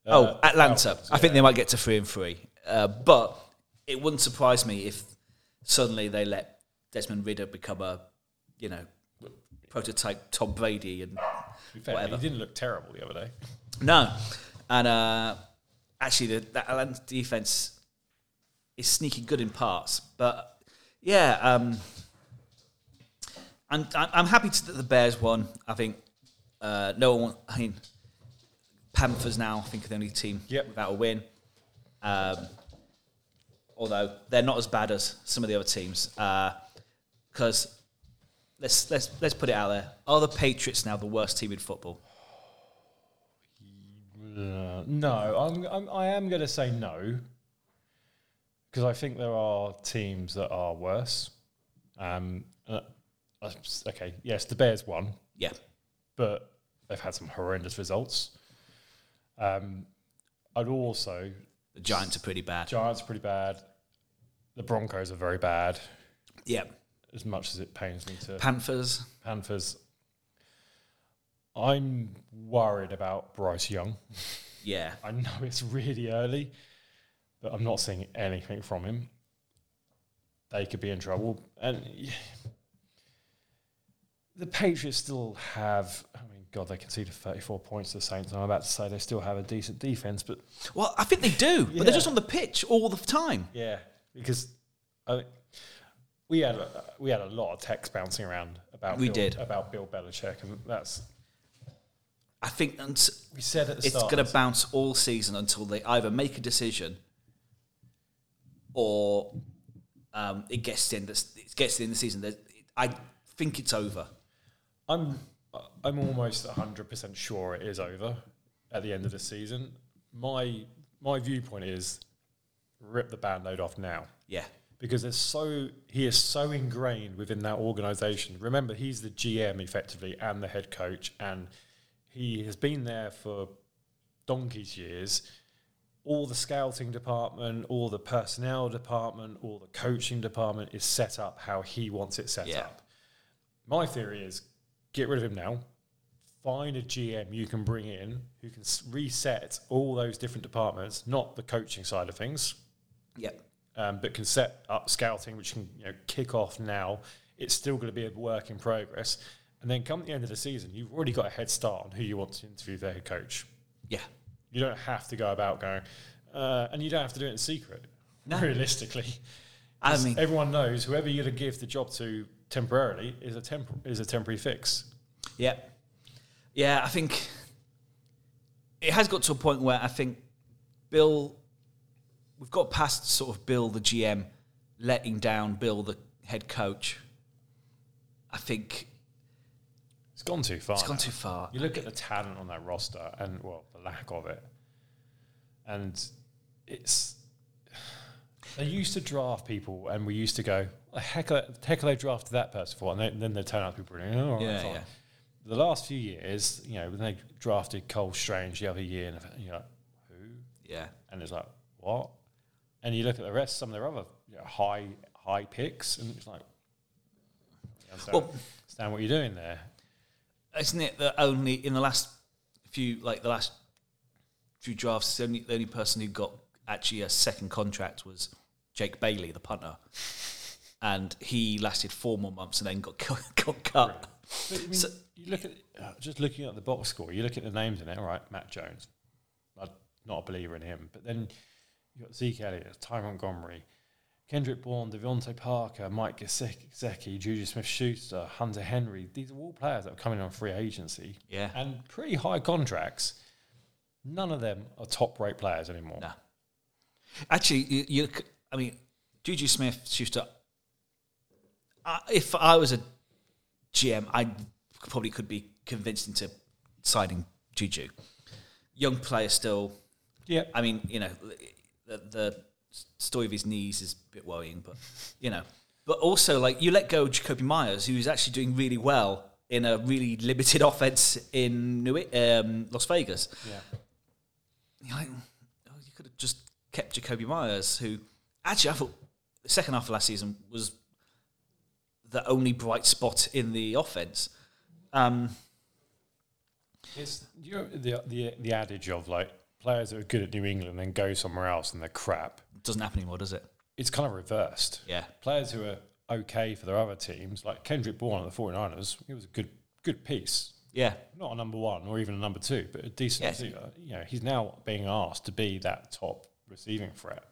Speaker 1: oh,
Speaker 2: Uh,
Speaker 1: Atlanta.
Speaker 2: Falcons,
Speaker 1: I think they might get to three and three. Uh, but it wouldn't surprise me if suddenly they let Desmond Ridder become a, you know, prototype Tom Brady and
Speaker 2: fair,
Speaker 1: whatever.
Speaker 2: he didn't look terrible the other day.
Speaker 1: No, and uh, actually, the, that Atlanta defense is sneaky good in parts. But yeah, um, I'm I'm happy that the Bears won. I think uh, no one. I mean, Panthers now. I think are the only team
Speaker 2: Yep.
Speaker 1: without a win. Um, although they're not as bad as some of the other teams, because let's let's let's put it out there: are the Patriots now the worst team in football?
Speaker 2: Uh, no, I'm, I'm I am going to say no because I think there are teams that are worse. Um, uh, uh, okay, yes, the Bears won,
Speaker 1: Yeah,
Speaker 2: but they've had some horrendous results. Um, I'd also
Speaker 1: the Giants are pretty bad.
Speaker 2: Giants are pretty bad. The Broncos are very bad.
Speaker 1: Yeah.
Speaker 2: As much as it pains me to
Speaker 1: Panthers.
Speaker 2: Panthers. I'm worried about Bryce Young.
Speaker 1: Yeah. <laughs>
Speaker 2: I know it's really early, but I'm not seeing anything from him. They could be in trouble. And yeah, the Patriots still have, I mean, God, they conceded 34 points to the Saints. I'm about to say they still have a decent defense, but
Speaker 1: Well, I think they do, but they're just on the pitch all the time.
Speaker 2: yeah, because I, we had a, we had a lot of text bouncing around about
Speaker 1: We
Speaker 2: Bill,
Speaker 1: did.
Speaker 2: about Bill Belichick, and that's
Speaker 1: I think
Speaker 2: we said at the
Speaker 1: it's going to bounce all season until they either make a decision or um, it gets in. The, it gets in the season. There's- I think it's over.
Speaker 2: I'm I'm almost hundred percent sure it is over at the end of the season. My my viewpoint is rip the band-aid off now
Speaker 1: Yeah,
Speaker 2: because there's so he is so ingrained within that organization. Remember, he's the GM effectively and the head coach, and he has been there for donkey's years. All the scouting department, all the personnel department, all the coaching department is set up how he wants it set
Speaker 1: Yeah.
Speaker 2: up. My theory is get rid of him now. Find a GM you can bring in who can reset all those different departments, not the coaching side of things,
Speaker 1: yeah,
Speaker 2: um, but can set up scouting, which can you know, kick off now. It's still going to be a work in progress. And then come the end of the season, you've already got a head start on who you want to interview their head coach.
Speaker 1: yeah.
Speaker 2: You don't have to go about going, uh, and you don't have to do it in secret,
Speaker 1: No.
Speaker 2: realistically.
Speaker 1: I mean,
Speaker 2: everyone knows whoever you're going to give the job to temporarily is a temp- is a temporary fix.
Speaker 1: Yeah. Yeah, I think it has got to a point where I think Bill, we've got past sort of Bill, the GM, letting down Bill, the head coach. I think
Speaker 2: It's gone too far.
Speaker 1: it's gone
Speaker 2: now.
Speaker 1: too far.
Speaker 2: You look at the talent on that roster and well, the lack of it, and it's they used to draft people, and we used to go, "The heck, the heck, they drafted that person for?" And then, then they turn out to be brilliant. Oh,
Speaker 1: Yeah, yeah.
Speaker 2: The last few years, you know, when they drafted Cole Strange the other year, and you're like, "Who?"
Speaker 1: Yeah.
Speaker 2: And it's like, "What?" And you look at the rest, some of their other you know, high high picks, and it's like, understand,
Speaker 1: Well-
Speaker 2: understand what you're doing there.
Speaker 1: Isn't it that only in the last few, like the last few drafts, the only, the only person who got actually a second contract was Jake Bailey, the punter. And he lasted four more months and then got, <laughs> got cut.
Speaker 2: But, I mean,
Speaker 1: So-
Speaker 2: you look at uh, just looking at the box score. You look at the names in it. All right, Mac Jones. I'm not a believer in him, but then you got Zeke Elliott, Ty Montgomery, Kendrick Bourne, DeVante Parker, Mike Gesicki, Juju Smith-Schuster, Hunter Henry. These are all players that are coming on free agency
Speaker 1: Yeah.
Speaker 2: and pretty high contracts. None of them are top-rate players anymore.
Speaker 1: No. Actually, you, you I mean, Juju Smith Schuster. Uh, if I was a GM, I probably could be convinced into signing Juju. Young player still.
Speaker 2: Yeah,
Speaker 1: I mean, you know, the, the story of his knees is a bit worrying, but you know, but also like you let go of Jakobi Meyers, who's actually doing really well in a really limited <laughs> offense in New um, Las Vegas.
Speaker 2: yeah.
Speaker 1: You're like, oh, you could have just kept Jakobi Meyers, who actually I thought the second half of last season was the only bright spot in the offense. Um,
Speaker 2: It's you know, the the the adage of like players that are good at New England then go somewhere else and they're crap.
Speaker 1: Doesn't happen anymore, does it?
Speaker 2: It's kind of reversed.
Speaker 1: Yeah.
Speaker 2: Players who are okay for their other teams, like Kendrick Bourne at the 49ers, he was a good good piece.
Speaker 1: Yeah.
Speaker 2: Not a number one or even a number two, but a decent
Speaker 1: Yes.
Speaker 2: receiver. You know, he's now being asked to be that top receiving threat.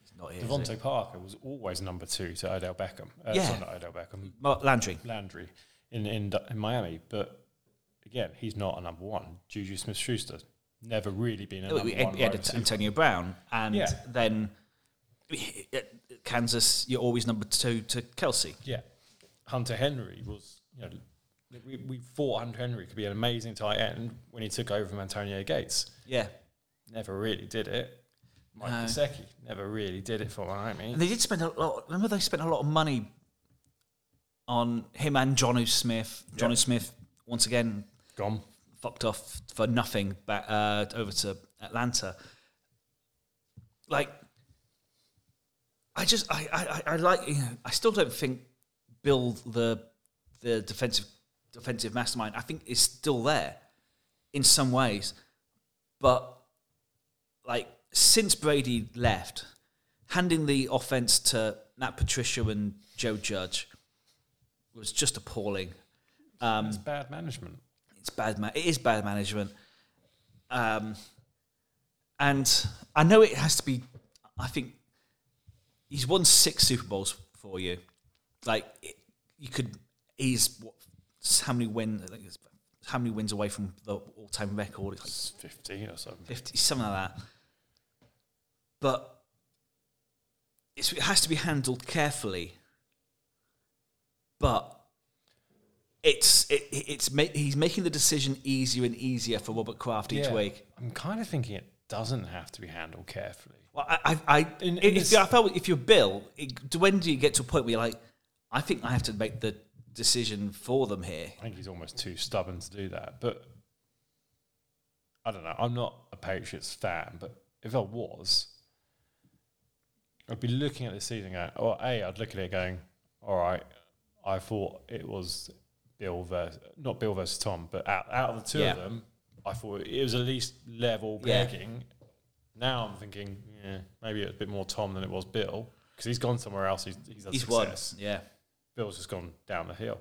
Speaker 1: He's not here. is he?
Speaker 2: DeVante Parker was always number two to Odell Beckham. Uh,
Speaker 1: Yeah.
Speaker 2: Sorry, not Odell Beckham.
Speaker 1: Landry.
Speaker 2: Landry in, in in Miami, but again, he's not a number one. Juju Smith Schuster never really been oh, a
Speaker 1: We had,
Speaker 2: one.
Speaker 1: we had
Speaker 2: wide.
Speaker 1: Antonio Brown, and
Speaker 2: Yeah.
Speaker 1: then uh, Kansas, you're always number two to Kelce.
Speaker 2: Yeah, Hunter Henry was. You know, we, we thought Hunter Henry could be an amazing tight end when he took over from Antonio Gates.
Speaker 1: Yeah.
Speaker 2: Never really did it. Mike
Speaker 1: No.
Speaker 2: Gesicki never really did it for Miami.
Speaker 1: And they did spend a lot. Remember, they spent a lot of money on him and Jonnu Smith. Jonnu
Speaker 2: Yeah.
Speaker 1: Smith once again
Speaker 2: Gone.
Speaker 1: Fucked off for nothing back uh, over to Atlanta. Like, I just I, I, I- like you know I still don't think Bill the the defensive defensive mastermind I think is still there in some ways, but like since Brady left, handing the offense to Matt Patricia and Joe Judge was just appalling. Um,
Speaker 2: It's bad management.
Speaker 1: It's bad. Ma- it is bad management. Um, and I know it has to be. I think he's won six Super Bowls for you. Like it, you could. He's what, how many wins? I think it's how many wins away from the all-time record? It's like
Speaker 2: It's 15 or something.
Speaker 1: 50, something like that. But it's, it has to be handled carefully. But it's it, it's ma- he's making the decision easier and easier for Robert Kraft each
Speaker 2: Yeah.
Speaker 1: week.
Speaker 2: I'm kind of thinking it doesn't have to be handled carefully.
Speaker 1: Well, I, I, I,
Speaker 2: In- in
Speaker 1: if,
Speaker 2: this-
Speaker 1: I felt if you're Bill, it, when do you get to a point where you're like, I think I have to make the decision for them here?
Speaker 2: I think he's almost too stubborn to do that. But I don't know. I'm not a Patriots fan, but if I was, I'd be looking at this season going, or A, I'd look at it going, all right, I thought it was Bill versus, not Bill versus Tom, but out, out of the two
Speaker 1: Yeah.
Speaker 2: of them, I thought it was at least level
Speaker 1: Yeah.
Speaker 2: pegging. Now I'm thinking, yeah, maybe it's a bit more Tom than it was Bill because he's gone somewhere else. He's, he's had
Speaker 1: He's won.
Speaker 2: success.
Speaker 1: Yeah.
Speaker 2: Bill's just gone down the hill.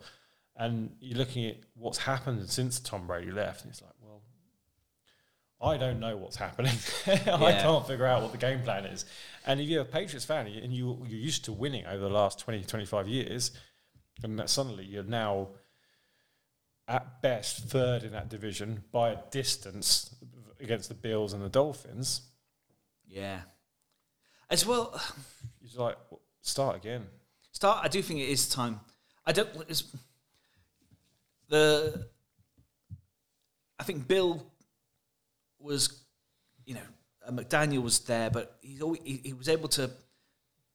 Speaker 2: And you're looking at what's happened since Tom Brady left, and it's like, well, I don't know what's happening. <laughs> I
Speaker 1: Yeah.
Speaker 2: can't figure out what the game plan is. And if you're a Patriots fan and you, you're used to winning over the last 20, 25 years, and that suddenly you're now at best third in that division by a distance against the Bills and the Dolphins,
Speaker 1: Yeah. As well, <sighs>
Speaker 2: you're like, start again.
Speaker 1: Start. I do think it is time. I don't. It's, the. I think Bill was, you know, uh, McDaniel was there, but he's always, he, he was able to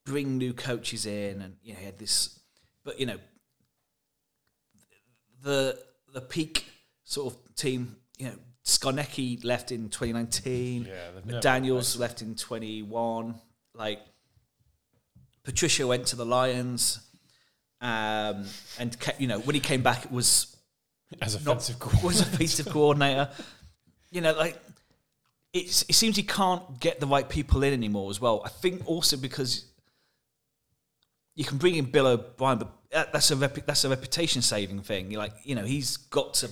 Speaker 1: bring new coaches in, and you know, he had this. But you know, the the peak sort of team, you know, Scarnecchia left in 2019.
Speaker 2: Yeah,
Speaker 1: Daniels left in 21. Like Patricia went to the Lions, um, and ca- you know when he came back, it was
Speaker 2: As
Speaker 1: not
Speaker 2: offensive
Speaker 1: was offensive coordinator. You know, like it's, it seems he can't get the right people in anymore as well. I think also because you can bring in Bill O'Brien, but that- that's a repu- that's a reputation saving thing. You're like, you know, he's got to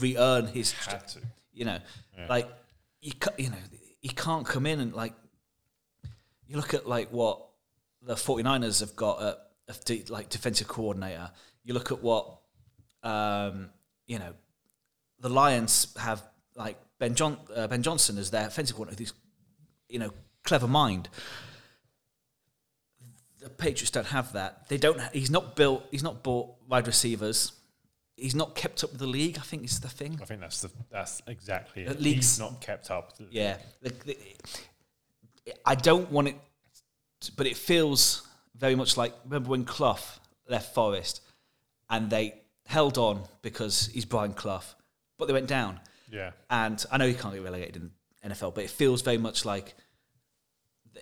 Speaker 1: re-earn his
Speaker 2: had to.
Speaker 1: you know, like you ca- you know he can't come in and like you look at like what the 49ers have got at a de- like defensive coordinator. You look at what um, you know the Lions have like Ben John uh, Ben Johnson as their offensive coordinator. Who's you know clever mind. The Patriots don't have that. They don't. Ha- he's not built. He's not bought wide receivers. He's not kept up with the league. I think is the thing.
Speaker 2: I think that's the that's exactly
Speaker 1: The
Speaker 2: it.
Speaker 1: league's-
Speaker 2: He's not kept up. with the-
Speaker 1: Yeah, the, the, I don't want it, but it feels very much like remember when Clough left Forest, and they held on because he's Brian Clough, but they went down.
Speaker 2: yeah.
Speaker 1: And I know he can't get relegated in NFL, but it feels very much like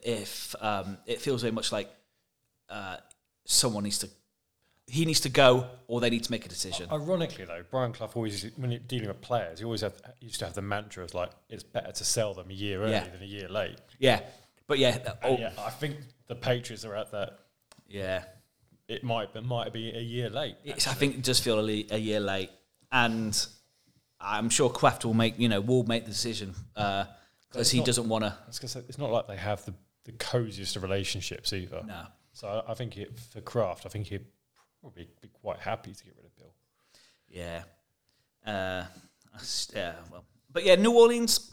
Speaker 1: if um, it feels very much like uh, someone needs to he needs to go or they need to make a decision.
Speaker 2: Ironically, though, Brian Clough always, when you're dealing with players, he always have, used to have the mantra of like, it's better to sell them a year early
Speaker 1: Yeah.
Speaker 2: than a year late.
Speaker 1: Yeah, but yeah, oh,
Speaker 2: yeah, I think the Patriots are at that.
Speaker 1: yeah.
Speaker 2: It might, it might be a year late.
Speaker 1: It's, I think it does feel a, le- a year late, and I'm sure Kraft will make you know will make the decision because he
Speaker 2: not-
Speaker 1: doesn't want to.
Speaker 2: I was gonna say, it's not like they have the, the coziest of relationships either.
Speaker 1: No,
Speaker 2: So I, I think it, for Kraft, I think he'd probably be quite happy to get rid of Bill.
Speaker 1: yeah, uh, yeah. Well, but yeah, New Orleans,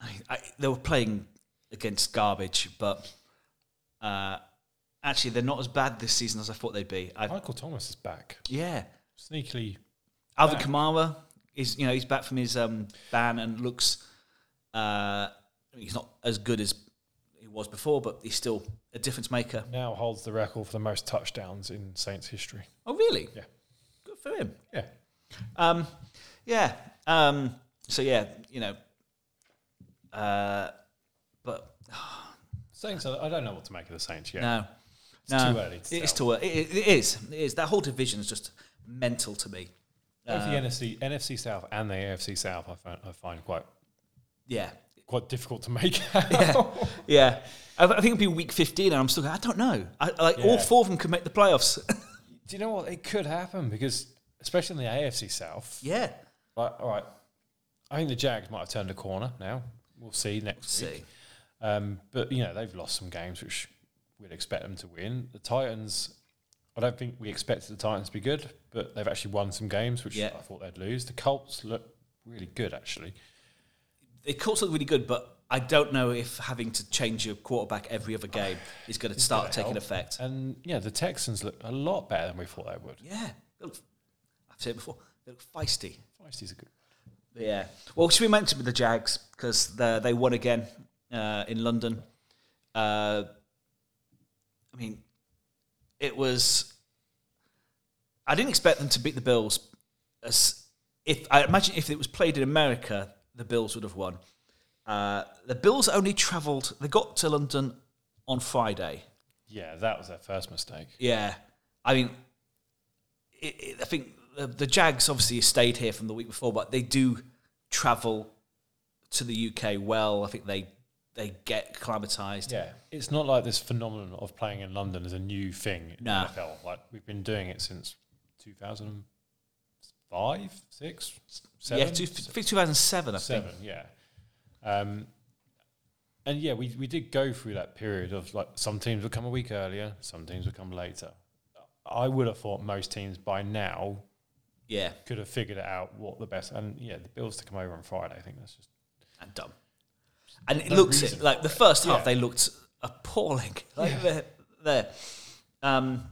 Speaker 1: I, I, they were playing against garbage, but uh, actually they're not as bad this season as I thought they'd be. I,
Speaker 2: Michael Thomas is back.
Speaker 1: yeah,
Speaker 2: Sneakily,
Speaker 1: Alvin
Speaker 2: Back.
Speaker 1: Kamara is you know he's back from his um, ban and looks uh, he's not as good as he was before, but he's still a difference maker.
Speaker 2: now holds the record for the most touchdowns in Saints history.
Speaker 1: Oh, really?
Speaker 2: Yeah.
Speaker 1: Good for him.
Speaker 2: Yeah.
Speaker 1: Um, yeah. Um, so yeah, you know, uh, but <sighs>
Speaker 2: Saints, I don't know what to make of the Saints yet.
Speaker 1: no,
Speaker 2: It's
Speaker 1: no,
Speaker 2: too early to
Speaker 1: It is too early. It, it is. It is. That whole division is just mental to me.
Speaker 2: Both
Speaker 1: Uh,
Speaker 2: the NFC, NFC South and the AFC South, I find, I find quite
Speaker 1: Yeah.
Speaker 2: Quite difficult to make <laughs> out.
Speaker 1: Yeah. Yeah. I, I think it'll be week 15 and I'm still going, I don't know. I, like all four of them could make the playoffs. <laughs>
Speaker 2: Do you know what? It could happen because, especially in the AFC South,
Speaker 1: yeah.
Speaker 2: Right, all right. I think the Jags might have turned a corner now. We'll see next week.
Speaker 1: See.
Speaker 2: Um, but you know they've lost some games which we'd expect them to win. The Titans, I don't think we expected the Titans to be good, but they've actually won some games which
Speaker 1: Yeah.
Speaker 2: I thought they'd lose. The Colts look really good actually.
Speaker 1: The Colts look really good, but I don't know if having to change your quarterback every other game is going to start taking
Speaker 2: help.
Speaker 1: effect.
Speaker 2: And yeah, the Texans look a lot better than we thought they would.
Speaker 1: Yeah. Look, I've said it before, they look feisty.
Speaker 2: Feisty's a good.
Speaker 1: Yeah. Well, should we mention with the Jags because they won again uh, in London. Uh, I mean, it was. I didn't expect them to beat the Bills. As if I imagine if it was played in America, the Bills would have won. Uh, the Bills only travelled. They got to London on Friday.
Speaker 2: Yeah, that was their first mistake.
Speaker 1: Yeah, I mean, it, it, I think the, the Jags obviously stayed here from the week before, but they do travel to the UK well. I think they they get acclimatized.
Speaker 2: Yeah, it's not like this phenomenon of playing in London is a new thing in the NFL. Like we've been doing it since 2005, six,
Speaker 1: yeah, two, I 2007. I think.
Speaker 2: seven, yeah. Um, and yeah, we we did go through that period of like some teams would come a week earlier, some teams would come later. I would have thought most teams by now
Speaker 1: Yeah,
Speaker 2: could have figured it out what the best. And yeah, the Bills to come over on Friday, I think that's just
Speaker 1: and dumb. And it
Speaker 2: No
Speaker 1: looks it like the first half
Speaker 2: Yeah.
Speaker 1: they looked appalling. <laughs> Like
Speaker 2: Yeah.
Speaker 1: they're there. Um,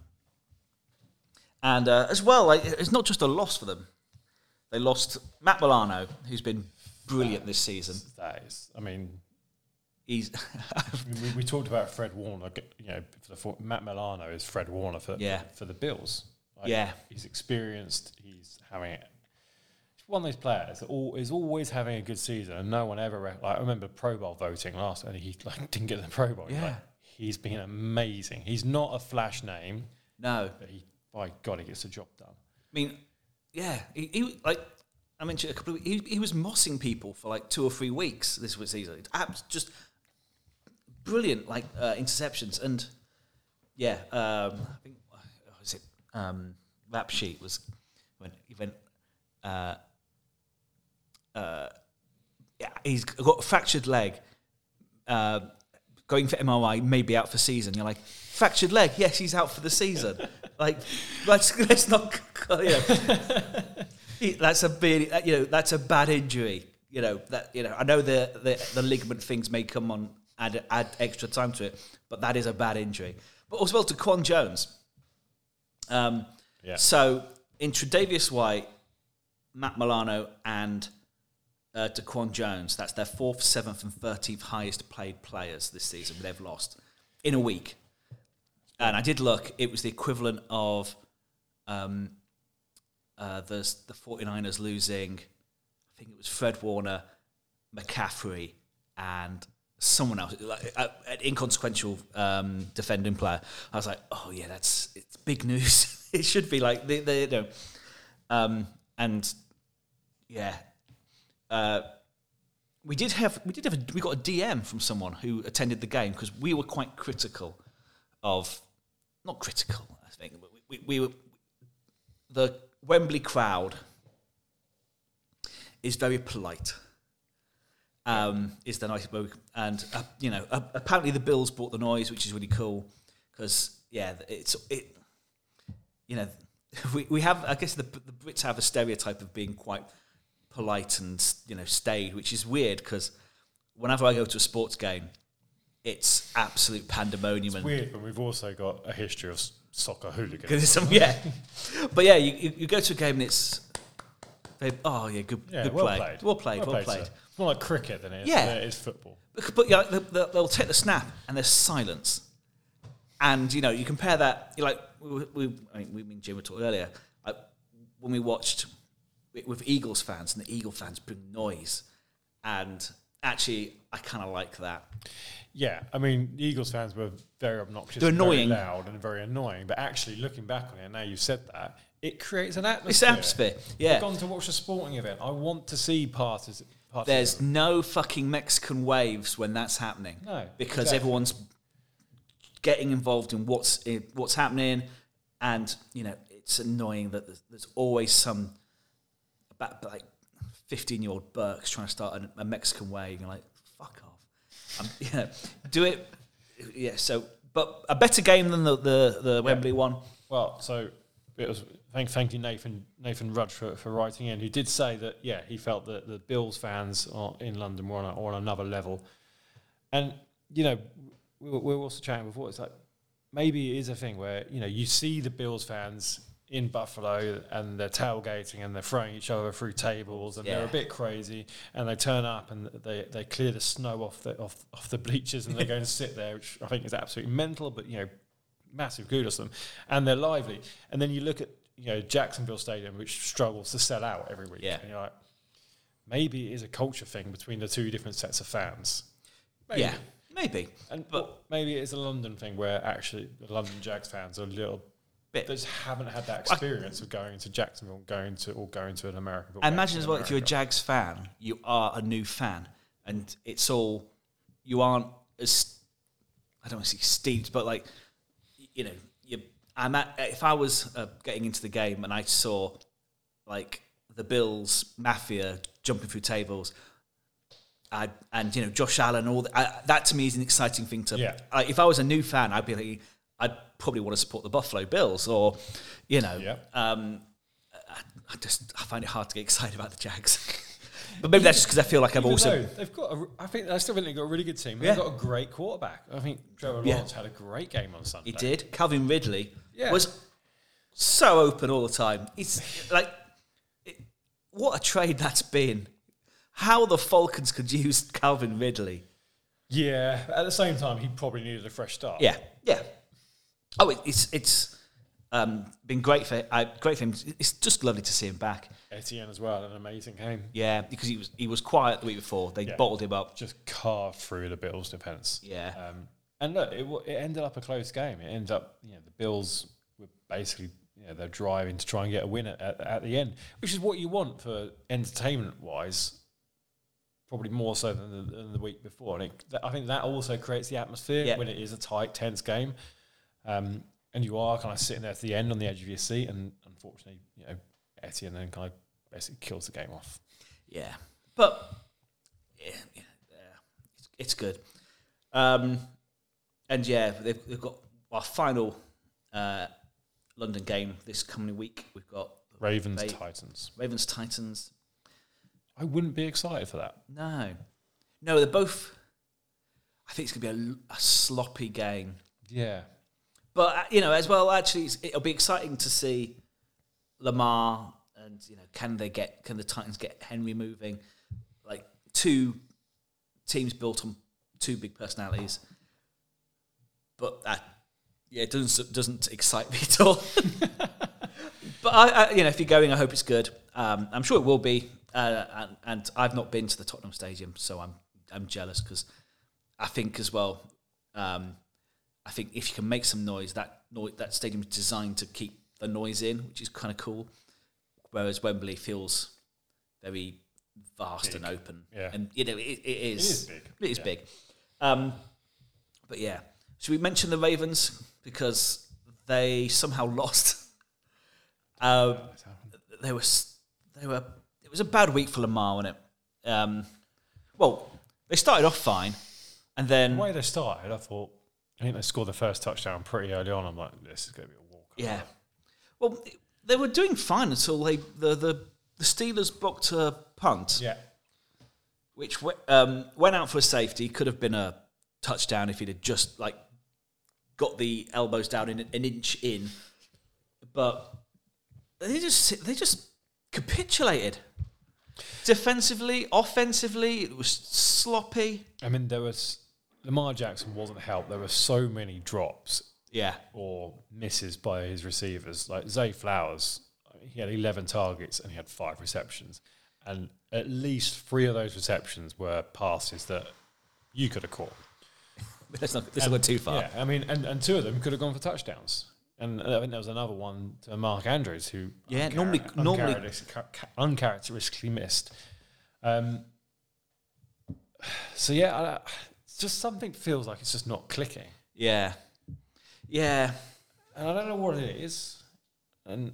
Speaker 1: and uh, as well, like it's not just a loss for them. They lost Matt Milano, who's been brilliant this season.
Speaker 2: that is. I mean,
Speaker 1: He's <laughs>
Speaker 2: we, we talked about Fred Warner. You know, for the Matt Milano is Fred Warner for
Speaker 1: Yeah.
Speaker 2: for the Bills. Like,
Speaker 1: Yeah.
Speaker 2: he's experienced. He's having it. He's one of those players that all, is always having a good season, and no one ever. Like I remember Pro Bowl voting last, and he like <laughs> didn't get the Pro Bowl.
Speaker 1: Yeah.
Speaker 2: Like, he's been amazing. He's not a flash name,
Speaker 1: no.
Speaker 2: but he by God he gets the job done.
Speaker 1: I mean, yeah, he, he like I mentioned a couple of he, he was mossing people for like two or three weeks this season. It's abs- just brilliant, like uh, interceptions and yeah, um, I think what was it um, rap sheet was when he went. Uh, uh, yeah, he's got a fractured leg. Uh, going for MRI, maybe out for season. You're like, fractured leg? Yes, he's out for the season. like, let's let's not. You know, <laughs> He- that's a big, you know, that's a bad injury. You know that you know. I know the the, the ligament things may come on add add extra time to it, but that is a bad injury. But as well to Quan Jones. Um,
Speaker 2: Yeah.
Speaker 1: So in Tredavious White, Matt Milano, and uh, Daquan Jones, that's their fourth, seventh, and thirteenth highest played players this season. They've lost in a week, and I did look. It was the equivalent of um, uh, the the 49ers losing. I think it was Fred Warner, McCaffrey, and someone else, like a, an inconsequential um, defending player. I was like, oh yeah, that's it's big news. <laughs> it should be like they, they you know, um, and yeah, uh, we did have we did have a, we got a DM from someone who attended the game because we were quite critical of not critical. I think but we, we, we were the Wembley crowd is very polite. Um, is the nice book, and uh, you know uh, apparently the Bills brought the noise, which is really cool because yeah, it's it. You know, <laughs> we, we have I guess the the Brits have a stereotype of being quite polite and you know staid, which is weird because whenever I go to a sports game, it's absolute pandemonium. and
Speaker 2: Weird, but we've also got a history of soccer <laughs>
Speaker 1: some, yeah, but yeah, you, you, you go to a game and it's, they, oh yeah, good,
Speaker 2: Yeah,
Speaker 1: good
Speaker 2: well
Speaker 1: play,
Speaker 2: played.
Speaker 1: well played, well, played.
Speaker 2: sir. It's more like cricket than it is,
Speaker 1: Yeah.
Speaker 2: than it is football.
Speaker 1: But, but yeah, they, they- they'll take the snap and there's silence, and you know you compare that. You like we, we I mean we mean Jim were talking earlier like, when we watched with Eagles fans and the Eagle fans bring noise, and actually I kind of like that.
Speaker 2: Yeah, I mean, the Eagles fans were very obnoxious,
Speaker 1: They're annoying.
Speaker 2: loud, and very annoying. But actually, looking back on it, now you've said that, it creates an atmosphere.
Speaker 1: It's atmosphere, yeah.
Speaker 2: I've gone to watch a sporting event. I want to see parties. parties
Speaker 1: There's no fucking Mexican waves when that's happening.
Speaker 2: No,
Speaker 1: because
Speaker 2: exactly.
Speaker 1: everyone's getting involved in what's in, what's happening, and you know it's annoying that there's, there's always some about like fifteen year old Burks trying to start a, a Mexican wave. And you're like, fuck off. Um, <laughs> know, do it. Yeah. So, but a better game than the the, the Wembley one.
Speaker 2: Well, so it was. Thank, thank you, Nathan Nathan Rudge, for, for writing in. Who did say that? Yeah, he felt that the Bills fans are in London were on, a, on another level, and you know, we were, we were also chatting before. It's like maybe it is a thing where you know you see the Bills fans in Buffalo and they're tailgating and they're throwing each other through tables and they're a bit crazy and they turn up and they, they clear the snow off the off, off the bleachers and they go and sit there, which I think is absolutely mental. But you know, massive kudos to them, and they're lively. And then you look at you know Jacksonville Stadium, which struggles to sell out every week.
Speaker 1: Yeah.
Speaker 2: and you're like, maybe it is a culture thing between the two different sets of fans. Maybe.
Speaker 1: Yeah, maybe.
Speaker 2: And
Speaker 1: But-
Speaker 2: maybe it is a London thing where actually the London Jags fans are a little
Speaker 1: Bit.
Speaker 2: they just haven't had that experience of going to Jacksonville, going to or going to an American. game
Speaker 1: imagine as well if you're a Jags fan, you are a new fan, and it's all you aren't as I don't want to say steeped, but like you know, you. I'm at, if I was uh, getting into the game and I saw like the Bills mafia jumping through tables. I, and you know Josh Allen, all that, I, that to me is an exciting thing to.
Speaker 2: Yeah.
Speaker 1: I, if I was a new fan, I'd be like, I'd probably want to support the Buffalo Bills, or you know,
Speaker 2: Yeah.
Speaker 1: um, I, I just I find it hard to get excited about the Jags. <laughs> but maybe that's just because I feel like I'm
Speaker 2: Even
Speaker 1: also
Speaker 2: they've got, a, I think I still think they've got a really good team. They've got a great quarterback. I think Trevor
Speaker 1: Yeah.
Speaker 2: Lawrence had a great game on Sunday.
Speaker 1: he did. Calvin Ridley
Speaker 2: Yeah.
Speaker 1: was so open all the time. He's <laughs> like, it, what a trade that's been. How the Falcons could use Calvin Ridley.
Speaker 2: Yeah, at the same time, he probably needed a fresh start.
Speaker 1: Yeah, yeah. Oh, it, it's it's um, been great for uh, great for him. It's just lovely to see him back.
Speaker 2: Etienne as well, an amazing game.
Speaker 1: Yeah, because he was he was quiet the week before. They
Speaker 2: Yeah.
Speaker 1: bottled him up.
Speaker 2: Just carved through the Bills' defense.
Speaker 1: Yeah.
Speaker 2: Um, and look, it, it ended up a close game. It ended up, you know, the Bills were basically, you know, they're driving to try and get a win at, at, at the end, which is what you want for entertainment wise. Probably more so than the, than the week before, and it, I think that also creates the atmosphere
Speaker 1: Yeah.
Speaker 2: when it is a tight, tense game, um, and you are kind of sitting there at the end on the edge of your seat, and unfortunately, you know, Etienne then kind of basically kills the game off.
Speaker 1: Yeah, but yeah, yeah, yeah, it's, it's good. Um, and yeah, they've, they've got our final uh, London game this coming week. We've got
Speaker 2: Ravens,
Speaker 1: They-
Speaker 2: Titans.
Speaker 1: Ravens Titans.
Speaker 2: I wouldn't be excited for that.
Speaker 1: No, no, they're both. I think it's going to be a, a sloppy game.
Speaker 2: Yeah,
Speaker 1: But uh, you know, as well, actually, it'll be exciting to see Lamar and you know, can they get can the Titans get Henry moving? Like two teams built on two big personalities, but that yeah, it doesn't doesn't excite <laughs> me at all. <laughs> but I, I, you know, if you're going, I hope it's good. Um, I'm sure it will be. Uh, and, and I've not been to the Tottenham Stadium, so I'm I'm jealous because I think as well. Um, I think if you can make some noise, that noise, that stadium is designed to keep the noise in, which is kind of cool. Whereas Wembley feels very vast and open,
Speaker 2: Yeah.
Speaker 1: and you know it, it is.
Speaker 2: is big.
Speaker 1: It is
Speaker 2: Yeah.
Speaker 1: big. Um, but yeah, should we mention the Ravens because they somehow <laughs> lost? Uh, they were they were it was a bad week for Lamar, wasn't it? Um, well, they started off fine, and then
Speaker 2: The way they started, I thought, I think they scored the first touchdown pretty early on. I'm like, this is going to be a walk.
Speaker 1: yeah, well they were doing fine until they the the, the Steelers blocked a punt,
Speaker 2: Yeah.
Speaker 1: which w- um, went out for a safety. Could have been a touchdown if he'd have just like got the elbows down in an inch in, but they just they just capitulated. Defensively, offensively, it was sloppy.
Speaker 2: I mean, there was, Lamar Jackson wasn't helped. There were so many drops
Speaker 1: Yeah,
Speaker 2: or misses by his receivers. Like Zay Flowers, he had 11 targets and he had five receptions. And at least three of those receptions were passes that you could have caught. <laughs>
Speaker 1: let's not let's not go too far.
Speaker 2: Yeah, I mean, and, and two of them could have gone for touchdowns. And I think there was another one to Mark Andrews who
Speaker 1: Yeah,
Speaker 2: unchar-
Speaker 1: normally- normally-
Speaker 2: uncharacteris- uncharacteristically missed. Um, <sighs> so yeah, I, just something feels like it's just not clicking,
Speaker 1: Yeah. Yeah.
Speaker 2: and I don't know what it is. And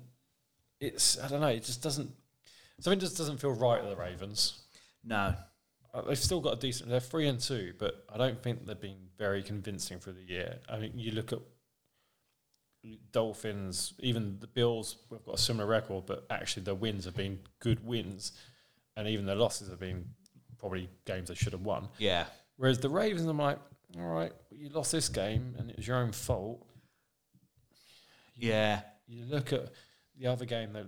Speaker 2: it's I don't know. It just doesn't. Something just doesn't feel right at the Ravens.
Speaker 1: No.
Speaker 2: Uh, They've still got a decent. They're three and two, but I don't think they've been very convincing for the year. I mean, you look at Dolphins, even the Bills. We've got a similar record, but actually the wins have been good wins, and even the losses have been probably games they should have won.
Speaker 1: Yeah.
Speaker 2: Whereas the Ravens, I'm like, all right, you lost this game, and it was your own fault.
Speaker 1: Yeah.
Speaker 2: You look at the other game that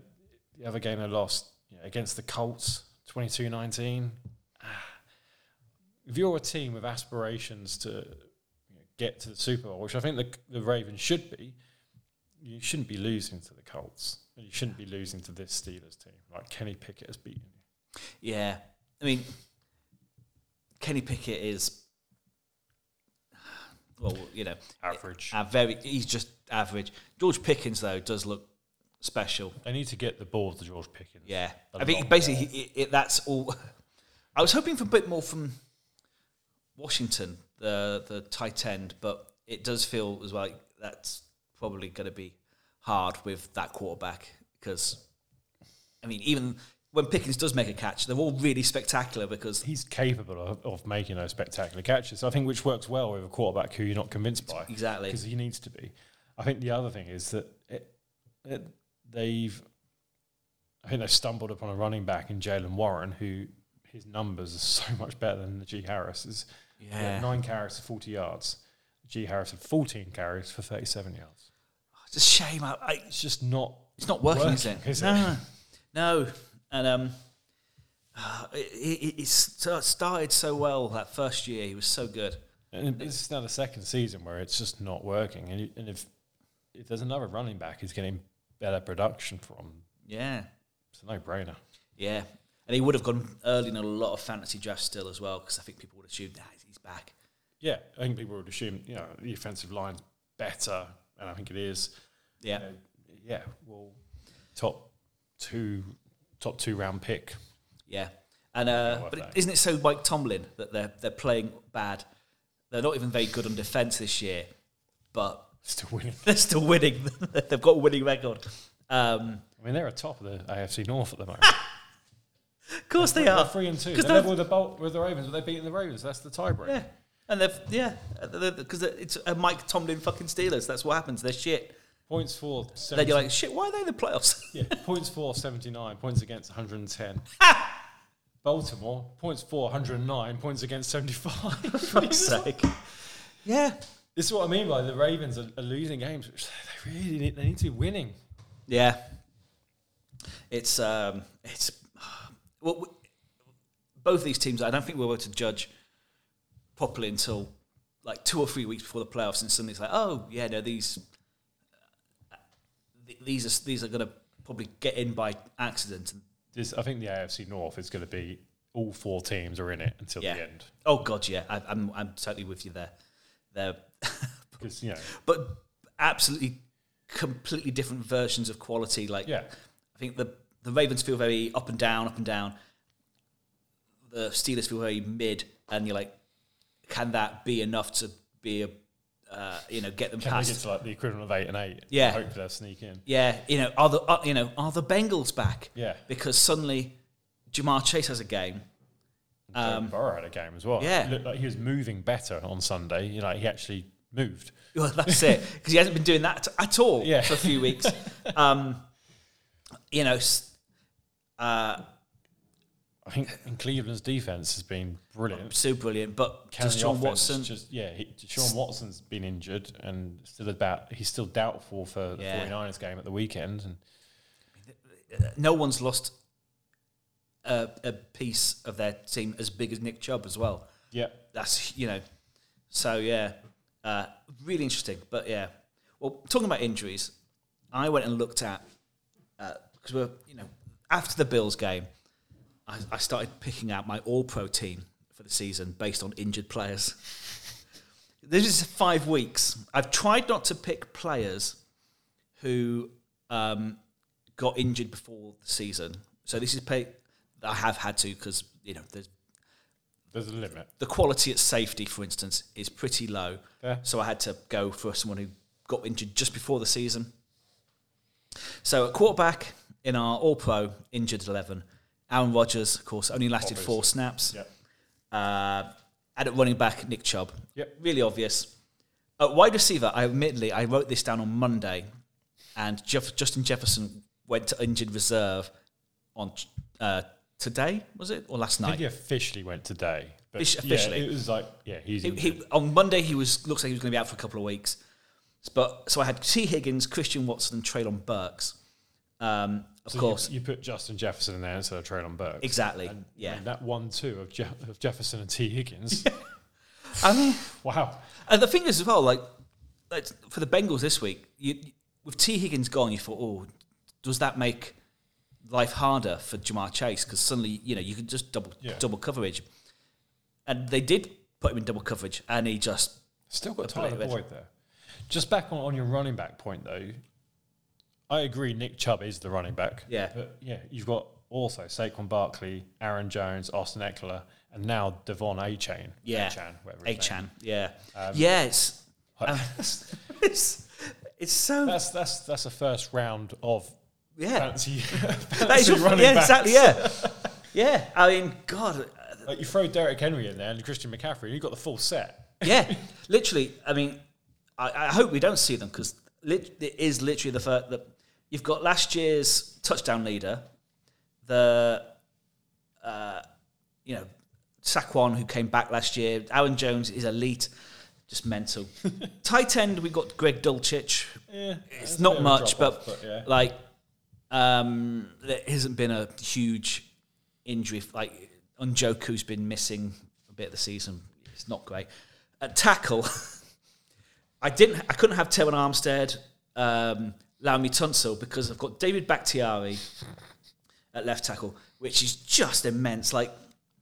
Speaker 2: the other game they lost you know, against the Colts, 22-19. Ah. If you're a team with aspirations to you know, get to the Super Bowl, which I think the the Ravens should be, you shouldn't be losing to the Colts. And you shouldn't be losing to this Steelers team. Like Kenny Pickett has beaten you.
Speaker 1: Yeah. I mean, Kenny Pickett is, well, you know,
Speaker 2: Average.
Speaker 1: very, he's just average. George Pickens, though, does look special.
Speaker 2: They need to get the ball to George Pickens.
Speaker 1: Yeah. I think basically he, it, that's all. <laughs> I was hoping for a bit more from Washington, the the tight end, but it does feel as well like that's probably going to be hard with that quarterback because, I mean, even when Pickens does make a catch, they're all really spectacular because
Speaker 2: He's capable of, of making those spectacular catches. I think which works well with a quarterback who you're not convinced by.
Speaker 1: Exactly.
Speaker 2: Because he needs to be. I think the other thing is that it, it, they've, I think they've stumbled upon a running back in Jaylen Warren who his numbers are so <laughs> much better than the G Harris's. He had
Speaker 1: Yeah.
Speaker 2: nine carries for 40 yards. G Harris had 14 carries for 37 yards.
Speaker 1: it's a shame. I, I,
Speaker 2: It's just not.
Speaker 1: it's not working, is it?
Speaker 2: is
Speaker 1: no,
Speaker 2: it?
Speaker 1: no, and um, <sighs> it, it, it started so well that first year. He was so good.
Speaker 2: And this is now the second season where it's just not working. And, and if if there's another running back he's getting better production from,
Speaker 1: Yeah,
Speaker 2: it's a no brainer.
Speaker 1: yeah, and he would have gone early in a lot of fantasy drafts still as well because I think people would assume that he's back.
Speaker 2: Yeah, I think people would assume you know the offensive line's better, and I think it is.
Speaker 1: Yeah,
Speaker 2: yeah. Well, top two, top two round pick.
Speaker 1: yeah, and uh, but
Speaker 2: that.
Speaker 1: isn't it so Mike Tomlin that they're they're playing bad? They're not even very good on defense this year, but
Speaker 2: Still winning.
Speaker 1: they're still winning. <laughs> They've got a winning record. Um,
Speaker 2: I mean, they're at top of the AFC North at the moment. <laughs>
Speaker 1: of course they
Speaker 2: they're
Speaker 1: are.
Speaker 2: three and two. They're
Speaker 1: they're-
Speaker 2: level with the Bol- with the Ravens, but they're beating the Ravens. That's the tiebreaker.
Speaker 1: Yeah, and they've yeah because it's a Mike Tomlin fucking Steelers. That's what happens. They're shit.
Speaker 2: Points for
Speaker 1: Then you're like shit. Why are they in the playoffs? <laughs>
Speaker 2: yeah, points for 79, points against 110. <laughs> Baltimore, points for 109, points against 75. <laughs>
Speaker 1: For fuck's sake. Yeah,
Speaker 2: This is what I mean by the Ravens are, are losing games, which they really need, they need to be winning.
Speaker 1: Yeah, it's um, it's <sighs> well, w- both these teams. I don't think we're able to judge properly until like two or three weeks before the playoffs, and suddenly it's like, oh yeah, no, these th- these are these are going to probably get in by accident.
Speaker 2: This, I think the AFC North is going to be all four teams are in it until
Speaker 1: Yeah.
Speaker 2: the end.
Speaker 1: Oh God, yeah, I, I'm I'm totally with you there. There,
Speaker 2: Because <laughs> you know,
Speaker 1: but absolutely, completely different versions of quality. Like,
Speaker 2: yeah,
Speaker 1: I think the the Ravens feel very up and down, up and down. The Steelers feel very mid, and you're like, can that be enough to be a, uh, you know, get them
Speaker 2: can they
Speaker 1: past?
Speaker 2: get to like the equivalent of eight and eight?
Speaker 1: Yeah.
Speaker 2: hopefully they'll sneak in.
Speaker 1: Yeah, you know, are the are, you know are the Bengals back?
Speaker 2: Yeah.
Speaker 1: because suddenly Ja'Marr Chase has a game.
Speaker 2: Um, Burrow had a game as well.
Speaker 1: yeah.
Speaker 2: it looked like he was moving better on Sunday. You know, he actually moved. <laughs>
Speaker 1: Well, that's it because he hasn't been doing that at all
Speaker 2: Yeah.
Speaker 1: for a few weeks. <laughs> um, you know, uh,
Speaker 2: I think in Cleveland's defense has been brilliant.
Speaker 1: so brilliant. But
Speaker 2: Can the
Speaker 1: Deshaun
Speaker 2: offense
Speaker 1: Watson,
Speaker 2: just yeah, he, Sean Watson's been injured and still about he's still doubtful for the
Speaker 1: Yeah.
Speaker 2: 49ers game at the weekend. And
Speaker 1: no one's lost a, a piece of their team as big as Nick Chubb as well.
Speaker 2: yeah,
Speaker 1: That's you know, so yeah, uh, really interesting. But yeah, well, talking about injuries, I went and looked at because we're you know after the Bills game, I, I started picking out my All Pro team for the season based on injured players. this is five weeks. I've tried not to pick players who um, got injured before the season. So this is pay. I have had to because you know there's
Speaker 2: there's a limit.
Speaker 1: the quality at safety, for instance, is pretty low.
Speaker 2: Yeah.
Speaker 1: So I had to go for someone who got injured just before the season. So at quarterback in our All Pro injured eleven, Aaron Rodgers, of course, only lasted four snaps.
Speaker 2: Yep.
Speaker 1: Uh, and at running back, Nick Chubb.
Speaker 2: Yep.
Speaker 1: Really obvious. At wide receiver, I admittedly I wrote this down on Monday, and Jeff, Justin Jefferson went to injured reserve on uh, today, was it or last
Speaker 2: I
Speaker 1: night?
Speaker 2: think he officially went today. But
Speaker 1: Offici-
Speaker 2: yeah,
Speaker 1: officially.
Speaker 2: it was like yeah, he's
Speaker 1: he, he, on Monday he was looks like he was going to be out for a couple of weeks. But so I had Tee Higgins, Christian Watson, and Treylon Burks. Um, of
Speaker 2: So
Speaker 1: course,
Speaker 2: you, put Justin Jefferson in there instead of Treylon Burks.
Speaker 1: exactly.
Speaker 2: And,
Speaker 1: yeah.
Speaker 2: mean, that one two of, Je- of Jefferson and Tee Higgins. <laughs>
Speaker 1: I mean,
Speaker 2: wow.
Speaker 1: and the thing is as well, like, like for the Bengals this week, you, with Tee Higgins gone, you thought, oh, does that make life harder for Ja'Marr Chase? Because suddenly, you know, you could just double
Speaker 2: Yeah.
Speaker 1: double coverage, and they did put him in double coverage, and he just
Speaker 2: Still got. Tyler Boyd there. Just back on, on your running back point though, I agree. Nick Chubb is the running back.
Speaker 1: Yeah.
Speaker 2: but yeah, you've got also Saquon Barkley, Aaron Jones, Austin Ekeler, and now De'Von Achane.
Speaker 1: Yeah.
Speaker 2: Chan, whatever. his name
Speaker 1: Chan, yeah,
Speaker 2: Um,
Speaker 1: yeah, <laughs> it's, um, it's it's so
Speaker 2: That's that's that's a first round of
Speaker 1: yeah.
Speaker 2: fancy, <laughs> fancy
Speaker 1: your,
Speaker 2: running
Speaker 1: yeah,
Speaker 2: backs.
Speaker 1: exactly. Yeah, yeah. I mean, God, uh,
Speaker 2: Like you throw Derrick Henry in there and Christian McCaffrey, and you've got the full set.
Speaker 1: yeah. literally, I mean, I, I hope we don't see them because lit, it is literally the first. The, you've got last year's touchdown leader, the, uh, you know, Saquon who came back last year. Aaron Jones is elite, just mental. <laughs> Tight end, we got Greg Dulcich.
Speaker 2: Yeah,
Speaker 1: It's not
Speaker 2: bit of a
Speaker 1: much,
Speaker 2: drop-off,
Speaker 1: but,
Speaker 2: yeah.
Speaker 1: like um, there hasn't been a huge injury. Like Njoku's been missing a bit of the season. It's not great. At tackle, <laughs> I didn't. I couldn't have Terron Armstead, um, Laremy Tunsil because I've got David Bakhtiari at left tackle, which is just immense. Like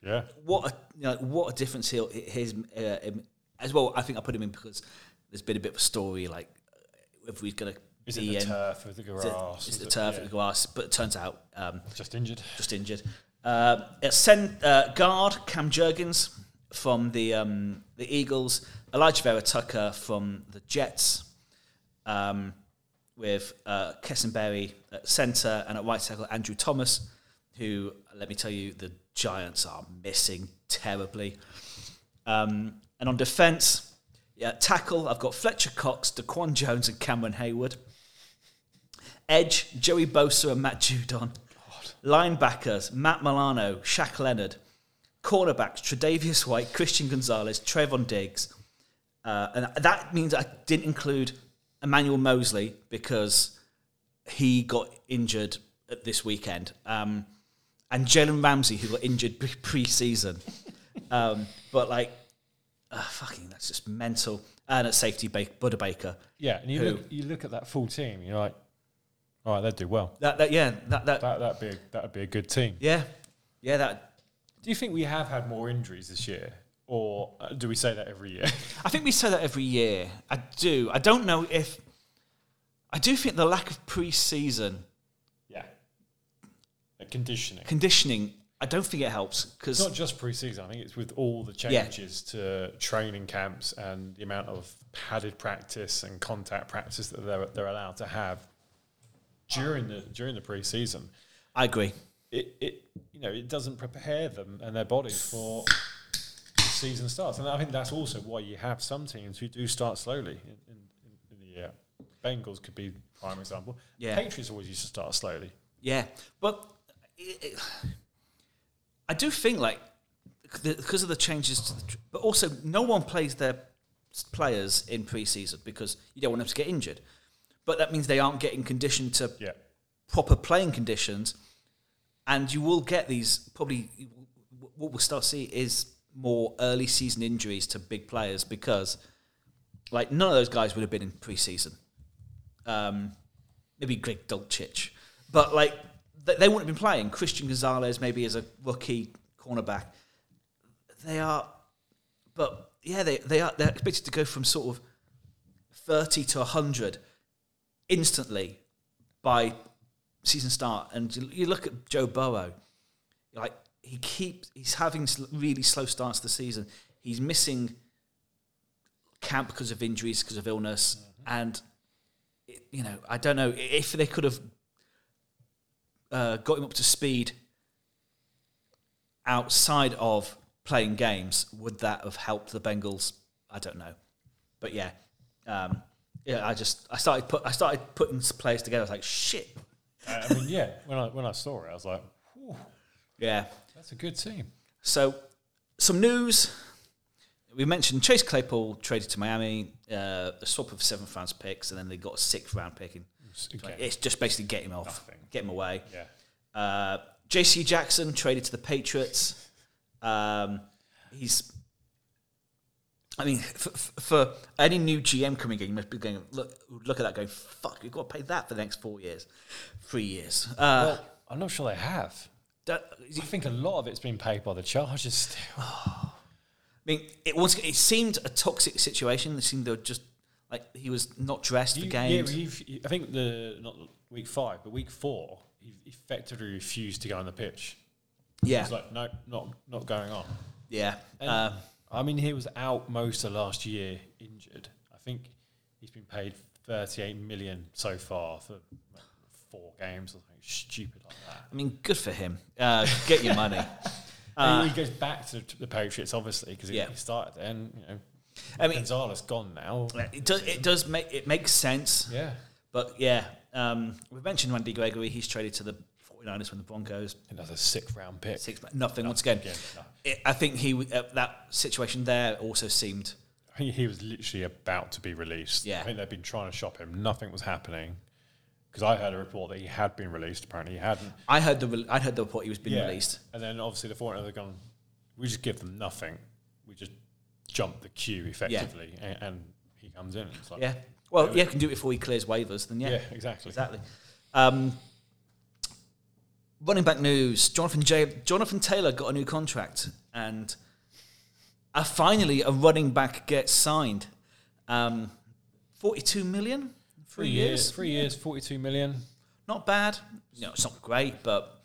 Speaker 2: yeah,
Speaker 1: what a you know, what a difference he'll his uh, him- as well. I think I put him in because there's been a bit of a story like uh, if we're gonna
Speaker 2: is it
Speaker 1: be
Speaker 2: the
Speaker 1: in
Speaker 2: turf with the
Speaker 1: is it-
Speaker 2: grass?
Speaker 1: is
Speaker 2: Is
Speaker 1: the
Speaker 2: it-
Speaker 1: turf
Speaker 2: yeah.
Speaker 1: at the grass, but it turns out um,
Speaker 2: just injured.
Speaker 1: just injured. Uh, at cent, uh, guard Cam Jurgens from the um, the Eagles, Alijah Vera-Tucker from the Jets, um, with uh, Kessenberry at centre and at right tackle Andrew Thomas, who let me tell you the Giants are missing terribly. Um, and on defence, yeah, tackle I've got Fletcher Cox, Daquan Jones, and Cameron Heyward. Edge, Joey Bosa and Matt Judon. Linebackers, Matt Milano, Shaq Leonard. Cornerbacks, Tredavious White, Christian Gonzalez, Trevon Diggs. Uh, and that means I didn't include Emmanuel Moseley because he got injured at this weekend. Um, and Jalen Ramsey, who got injured pre- pre-season. um, but like, uh, fucking, that's just mental. And at safety, Budda Baker.
Speaker 2: Yeah, and you
Speaker 1: Who?
Speaker 2: look you look at that full team, you're like, all right, they'd do well.
Speaker 1: That, that yeah, that, that
Speaker 2: That that'd be a, that'd be a good team.
Speaker 1: Yeah, yeah, that
Speaker 2: Do you think we have had more injuries this year, or uh, do we say that every year? <laughs>
Speaker 1: I think we say that every year. I do. I don't know if. I do think the lack of pre-season
Speaker 2: yeah. conditioning.
Speaker 1: conditioning. I don't think it helps because
Speaker 2: not just pre-season. I think it's with all the
Speaker 1: Yeah.
Speaker 2: changes to training camps and the amount of padded practice and contact practice that they're, they're allowed to have during the during the pre-season.
Speaker 1: I agree.
Speaker 2: It, it you know it doesn't prepare them and their bodies for the season starts, and I think that's also why you have some teams who do start slowly in, in, in the year. Bengals could be prime example.
Speaker 1: Yeah.
Speaker 2: Patriots always used to start slowly.
Speaker 1: Yeah, but it, it, I do think like because of the changes, to the, tr- but also no one plays their players in pre-season because you don't want them to get injured. But that means they aren't getting conditioned to
Speaker 2: Yeah.
Speaker 1: proper playing conditions, and you will get these probably. What we'll start to see is more early season injuries to big players because, like, none of those guys would have been in pre-season. Um, maybe Greg Dulcich, but like they, they wouldn't have been playing. Christian Gonzalez maybe as a rookie cornerback. They are, but yeah, they they are they're expected to go from sort of thirty to hundred instantly by season start. And you, you look at Joe Burrow, like he keeps he's having really slow starts to the season. He's missing camp because of injuries, because of illness, and it, you know I don't know if they could have uh, got him up to speed outside of playing games. Would that have helped the Bengals? I don't know, but yeah, um, yeah. I just I started put I started putting players together. I was like, shit,
Speaker 2: I mean, yeah. When I when I saw it, I was like, "Whew,
Speaker 1: yeah.
Speaker 2: That's a good team.
Speaker 1: So, some news. We mentioned Chase Claypool traded to Miami, uh, a swap of seven round picks, and then they got a sixth round pick. In.
Speaker 2: Okay.
Speaker 1: It's just basically get him off,
Speaker 2: Nothing.
Speaker 1: get him away.
Speaker 2: Yeah.
Speaker 1: Uh, J.C. Jackson traded to the Patriots. Um, he's, I mean, for, for any new GM coming in, you must be going look look at that, going fuck, you've got to pay that for the next four years, three years. Uh,
Speaker 2: Well, I'm not sure they have.
Speaker 1: That-
Speaker 2: I think a lot of it's been paid by the Chargers still. <sighs>
Speaker 1: I mean, it was. It seemed a toxic situation. It seemed they were just like he was not dressed for
Speaker 2: You-
Speaker 1: games.
Speaker 2: Yeah, I think the not week five, but week four, he effectively refused to go on the pitch.
Speaker 1: Yeah,
Speaker 2: He's like, no, not not going on.
Speaker 1: yeah. Um,
Speaker 2: I mean, he was out most of last year injured. I think he's been paid 38 million so far for four games or something stupid like that.
Speaker 1: I mean, good for him. Uh, get your money. <laughs>
Speaker 2: And he goes back to the Patriots, obviously, because he,
Speaker 1: Yeah.
Speaker 2: he started there. And, you know,
Speaker 1: I mean,
Speaker 2: Gonzalez gone now.
Speaker 1: it does. It does make it makes sense.
Speaker 2: Yeah.
Speaker 1: But yeah, um, we mentioned Randy Gregory. He's traded to the 49ers from the Broncos.
Speaker 2: Another sixth round pick.
Speaker 1: Six, nothing. Once again,
Speaker 2: Again, no.
Speaker 1: it, I think he uh, that situation there also seemed.
Speaker 2: He, he was literally about to be released.
Speaker 1: Yeah.
Speaker 2: I think they've been trying to shop him. Nothing was happening. Because I heard a report that he had been released. Apparently, he hadn't.
Speaker 1: I heard the re- I heard the report he was being
Speaker 2: Yeah.
Speaker 1: released.
Speaker 2: And then obviously the 49ers have gone, we just give them nothing. We just jump the queue effectively. And, and he comes in. And it's like,
Speaker 1: Yeah. Well, yeah, can do it before he clears waivers. Then yeah,
Speaker 2: yeah, exactly.
Speaker 1: exactly. Um, running back news: Jonathan J. Jonathan Taylor got a new contract, and uh, finally a running back gets signed. Um, Forty-two million,
Speaker 2: Three years. Three years, 42 million.
Speaker 1: Not bad. No, it's not great, but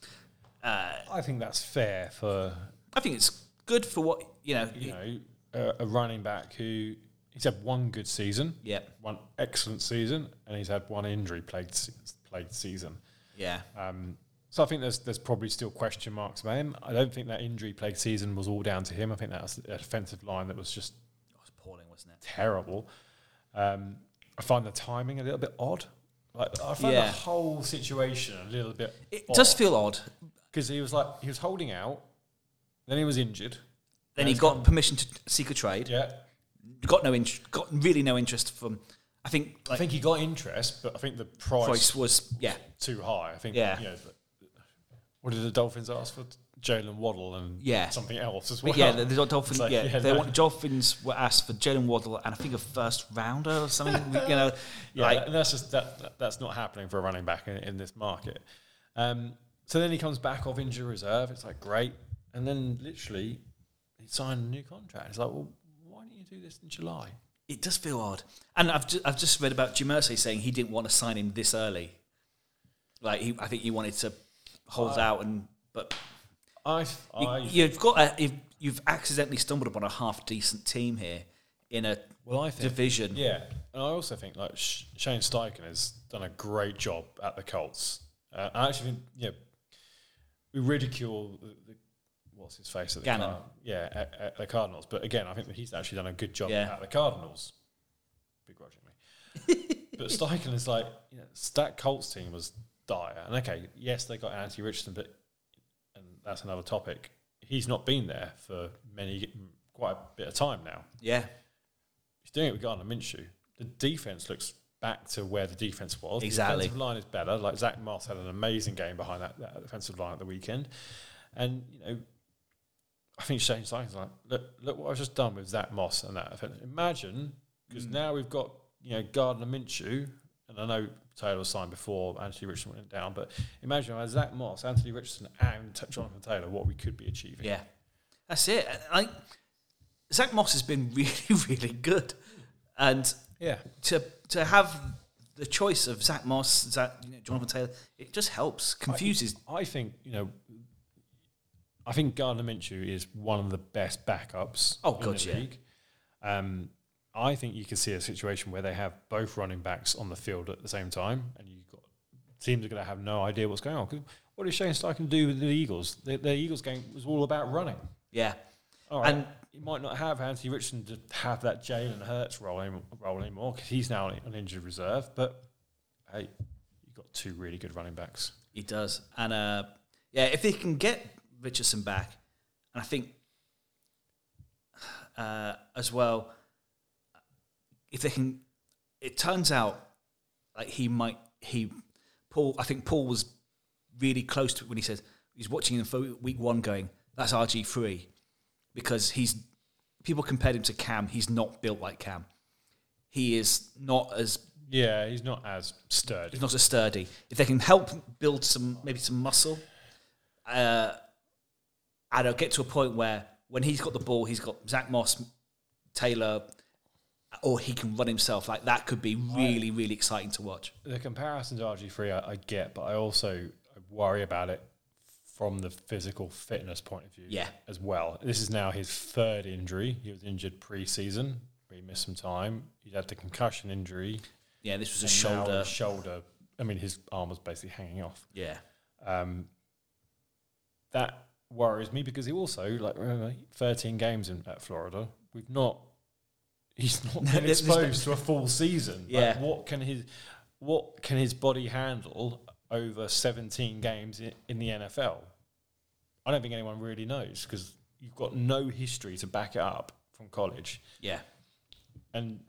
Speaker 1: uh,
Speaker 2: I think that's fair for,
Speaker 1: I think it's good for what you know.
Speaker 2: you know, a, a running back who he's had one good season,
Speaker 1: yeah,
Speaker 2: one excellent season, and he's had one injury plagued, se- plagued season.
Speaker 1: yeah,
Speaker 2: Um, so I think there's there's probably still question marks about him. I don't think that injury plagued season was all down to him. I think that was a defensive line that was just
Speaker 1: it was appalling, wasn't it?
Speaker 2: terrible. Um, I find the timing a little bit odd. Like I find
Speaker 1: Yeah.
Speaker 2: the whole situation a little bit.
Speaker 1: It does feel odd.
Speaker 2: because he was like he was holding out, then he was injured.
Speaker 1: Then he got permission to seek a trade.
Speaker 2: Yeah,
Speaker 1: Got no interest. Got really no interest from. I think
Speaker 2: I
Speaker 1: like
Speaker 2: think he got interest, but I think the price,
Speaker 1: price was yeah.
Speaker 2: too high. I think
Speaker 1: Yeah.
Speaker 2: You know, what did the Dolphins ask for? Jaylen Waddle and
Speaker 1: Yeah.
Speaker 2: something else as well.
Speaker 1: But yeah, the, the <laughs> Dolphins.
Speaker 2: Like,
Speaker 1: yeah,
Speaker 2: yeah,
Speaker 1: they
Speaker 2: no.
Speaker 1: want Dolphins were asked for Jaylen Waddle and I think a first rounder or something. you know, <laughs>
Speaker 2: Yeah,
Speaker 1: like
Speaker 2: and that's just that, that- that's not happening for a running back in, in this market. Um, so then he comes back off injury reserve. It's like great. and then literally he signed a new contract. It's like, well, why didn't you do this in July?
Speaker 1: It does feel odd. And I've just, I've just read about Jim Irsay saying he didn't want to sign him this early. Like he, I think he wanted to hold out and but
Speaker 2: I,
Speaker 1: you,
Speaker 2: I
Speaker 1: you've got a, you've, you've accidentally stumbled upon a half decent team here in a
Speaker 2: well, I think
Speaker 1: division.
Speaker 2: Yeah, and I also think like Sh- Shane Steichen has done a great job at the Colts. Uh, I actually think yeah, we ridicule the, the what's his face at the
Speaker 1: Gannon.
Speaker 2: Yeah at, at the Cardinals, but again, I think that he's actually done a good job
Speaker 1: Yeah.
Speaker 2: at the Cardinals, begrudgingly. <laughs> but Steichen is like you know, that Colts team was dire, and okay, yes, they got Anthony Richardson, but that's another topic. He's not been there for many quite a bit of time now.
Speaker 1: Yeah.
Speaker 2: He's doing it with Gardner Minshew. The defense looks back to where the defense was.
Speaker 1: Exactly.
Speaker 2: The defensive line is better. Like Zack Moss had an amazing game behind that, that defensive line at the weekend, and you know, I think Shane Steichen's like, look, look what I've just done with Zack Moss and that. Imagine because mm. now we've got you know Gardner Minshew, and I know Taylor was signed before Anthony Richardson went down, but imagine with Zack Moss, Anthony Richardson, and Jonathan Taylor, what we could be achieving.
Speaker 1: Yeah. That's it. Like Zack Moss has been <laughs> really, really good. And
Speaker 2: yeah.
Speaker 1: to to have the choice of Zack Moss, Zack, you know, Jonathan Taylor, it just helps, confuses.
Speaker 2: I think you know. I think Gardner Minshew is one of the best backups.
Speaker 1: Oh,
Speaker 2: in
Speaker 1: God,
Speaker 2: the
Speaker 1: yeah.
Speaker 2: league. Um, I think you can see a situation where they have both running backs on the field at the same time, and you got teams are going to have no idea what's going on. what did Shane Steichen do with the Eagles? The, the Eagles game was all about running.
Speaker 1: Yeah.
Speaker 2: Right,
Speaker 1: And-
Speaker 2: you might not have Anthony Richardson to have that Jalen Hurts role, role anymore because he's now on injured reserve. But hey, you've got two really good running backs.
Speaker 1: He does. And uh, yeah, if they can get Richardson back, and I think uh, as well, if they can, it turns out like he might he Paul. I think Paul was really close to it when he says he's watching him for week one, going that's RG three because he's people compared him to Cam. He's not built like Cam. He is not as
Speaker 2: Yeah, he's not as sturdy.
Speaker 1: He's not as sturdy. If they can help build some, maybe some muscle, uh, and I'll get to a point where when he's got the ball, he's got Zack Moss, Taylor, or he can run himself. Like that could be really, really exciting to watch.
Speaker 2: the comparison to RG3 I, I get, but I also worry about it from the physical fitness point of view
Speaker 1: Yeah.
Speaker 2: as well. This is now his third injury. He was injured pre-season. where He missed some time. He had the concussion injury.
Speaker 1: Yeah, this was a shoulder.
Speaker 2: shoulder. I mean, his arm was basically hanging off.
Speaker 1: Yeah,
Speaker 2: Um, that worries me because he also like remember, 13 games in at Florida. We've not. He's not been exposed to a full <laughs> season. Like,
Speaker 1: Yeah.
Speaker 2: what can his What can his body handle over 17 games in, in the NFL? I don't think anyone really knows because you've got no history to back it up from college
Speaker 1: yeah,
Speaker 2: and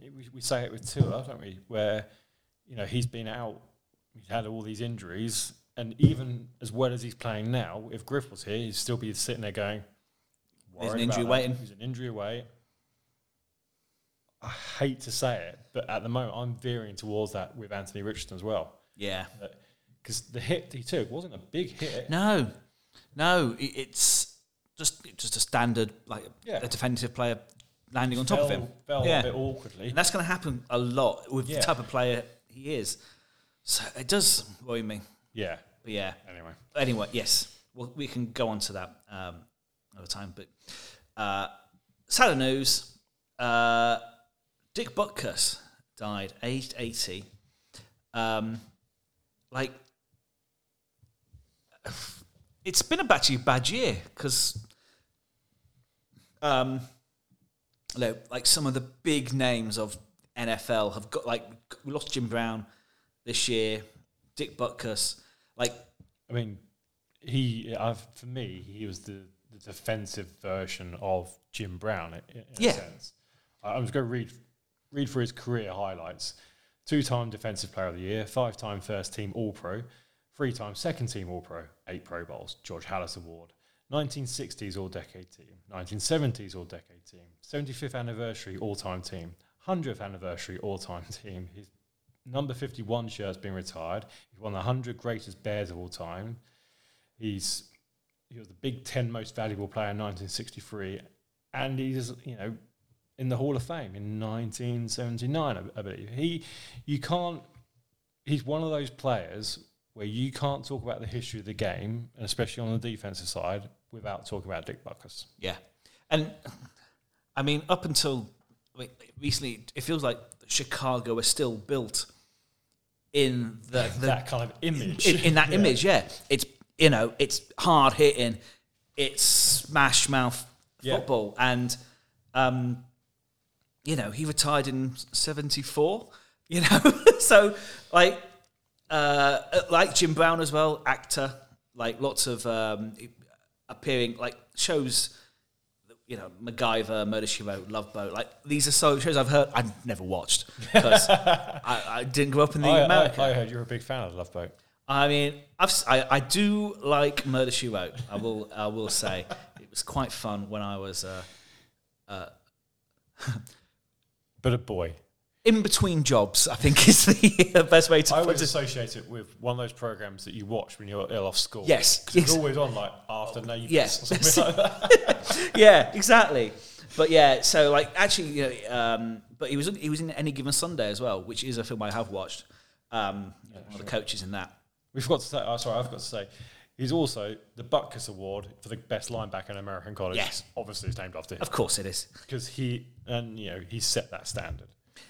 Speaker 2: we, we say it with Tua, don't we? Where you know he's been out, he's had all these injuries, and even as well as he's playing now, if Griff was here, he'd still be sitting there going,
Speaker 1: There's an
Speaker 2: "Worried
Speaker 1: injury waiting."
Speaker 2: He's an injury away." I hate to say it, but at the moment I'm veering towards that with Anthony Richardson as well,
Speaker 1: yeah.
Speaker 2: because the hit he took wasn't a big hit.
Speaker 1: No, no, it's just just a standard like
Speaker 2: Yeah.
Speaker 1: a defensive player landing on top
Speaker 2: fell,
Speaker 1: of him.
Speaker 2: fell
Speaker 1: Yeah.
Speaker 2: a bit awkwardly.
Speaker 1: And that's going to happen a lot with
Speaker 2: Yeah.
Speaker 1: the type of player he is. So it does worry me.
Speaker 2: Yeah.
Speaker 1: But yeah.
Speaker 2: Anyway,
Speaker 1: Anyway, yes, well, we can go on to that um, another time. But uh, sad news: uh, Dick Butkus died, aged eighty. Um, like, it's been a actually bad year because, um, like, like some of the big names of NFL have got like we lost Jim Brown this year, Dick Butkus, like
Speaker 2: I mean, he I've, for me he was the, the defensive version of Jim Brown in, in
Speaker 1: Yeah.
Speaker 2: a sense. I, I'm just going to read read for his career highlights: two-time Defensive Player of the Year, five-time First Team All-Pro, three-time Second Team All-Pro, eight Pro Bowls, George Halas Award. 1960s All Decade Team, 1970s All Decade Team, 75th Anniversary All Time Team, 100th Anniversary All Time Team. His number 51 shirt's been retired. He's of the 100 greatest Bears of all time. He's he was the Big Ten most valuable player in 1963, and he's you know in the Hall of Fame in 1979, I, I believe. He, you can't. He's one of those players where you can't talk about the history of the game, and especially on the defensive side, without talking about Dick Butkus.
Speaker 1: Yeah, and I mean, up until I mean, recently, it feels like Chicago is still built in the, the
Speaker 2: that kind of image.
Speaker 1: in, in that <laughs>
Speaker 2: Yeah.
Speaker 1: image. Yeah, it's you know, it's hard hitting, it's smash mouth
Speaker 2: Yeah.
Speaker 1: football, and um, you know, he retired in '74. You know, <laughs> so like uh, like Jim Brown as well, actor, like lots of um, appearing like shows. You know, MacGyver, Murder She Wrote, Love Boat. Like these are so shows I've heard. I've never watched because <laughs> I, I didn't grow up in the
Speaker 2: I,
Speaker 1: America.
Speaker 2: I, I heard you're a big fan of Love Boat.
Speaker 1: I mean, I've, I, I do like Murder She Wrote. I will I will say it was quite fun when I was uh, <laughs>
Speaker 2: But a boy.
Speaker 1: in between jobs. I think is the best way to
Speaker 2: I always
Speaker 1: it.
Speaker 2: associate it with one of those programs that you watch when you're ill off school.
Speaker 1: Yes,
Speaker 2: it's always on like after neighbours
Speaker 1: Yes.
Speaker 2: or something <laughs> like that.
Speaker 1: yeah, exactly. But yeah, so like actually, you know, um, but he was he was in Any Given Sunday as well, which is a film I have watched. Um, one of the coaches in that.
Speaker 2: We forgot to say. Oh, sorry, I forgot to say. He's also the Butkus Award for the best linebacker in American college.
Speaker 1: Yes.
Speaker 2: obviously it's named after him
Speaker 1: Of course, it is.
Speaker 2: because he and you know he set that standard.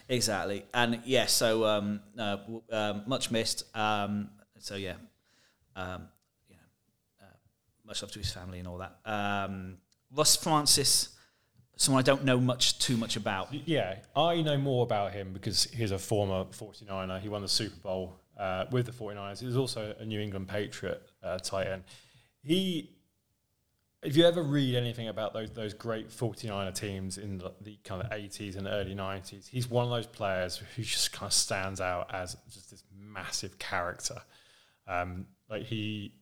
Speaker 1: Exactly, and yeah, so um, uh, w- um, much missed. Um, so yeah, um, you know, uh, much love to his family and all that. Um, Russ Francis, someone I don't know much too much about.
Speaker 2: Yeah, I know more about him because he's a former 49er. He won the Super Bowl uh, with the 49ers. He was also a New England Patriot uh, tight end. He, if you ever read anything about those those great 49er teams in the, the kind of 80s and early 90s, he's one of those players who just kind of stands out as just this massive character. Um, like he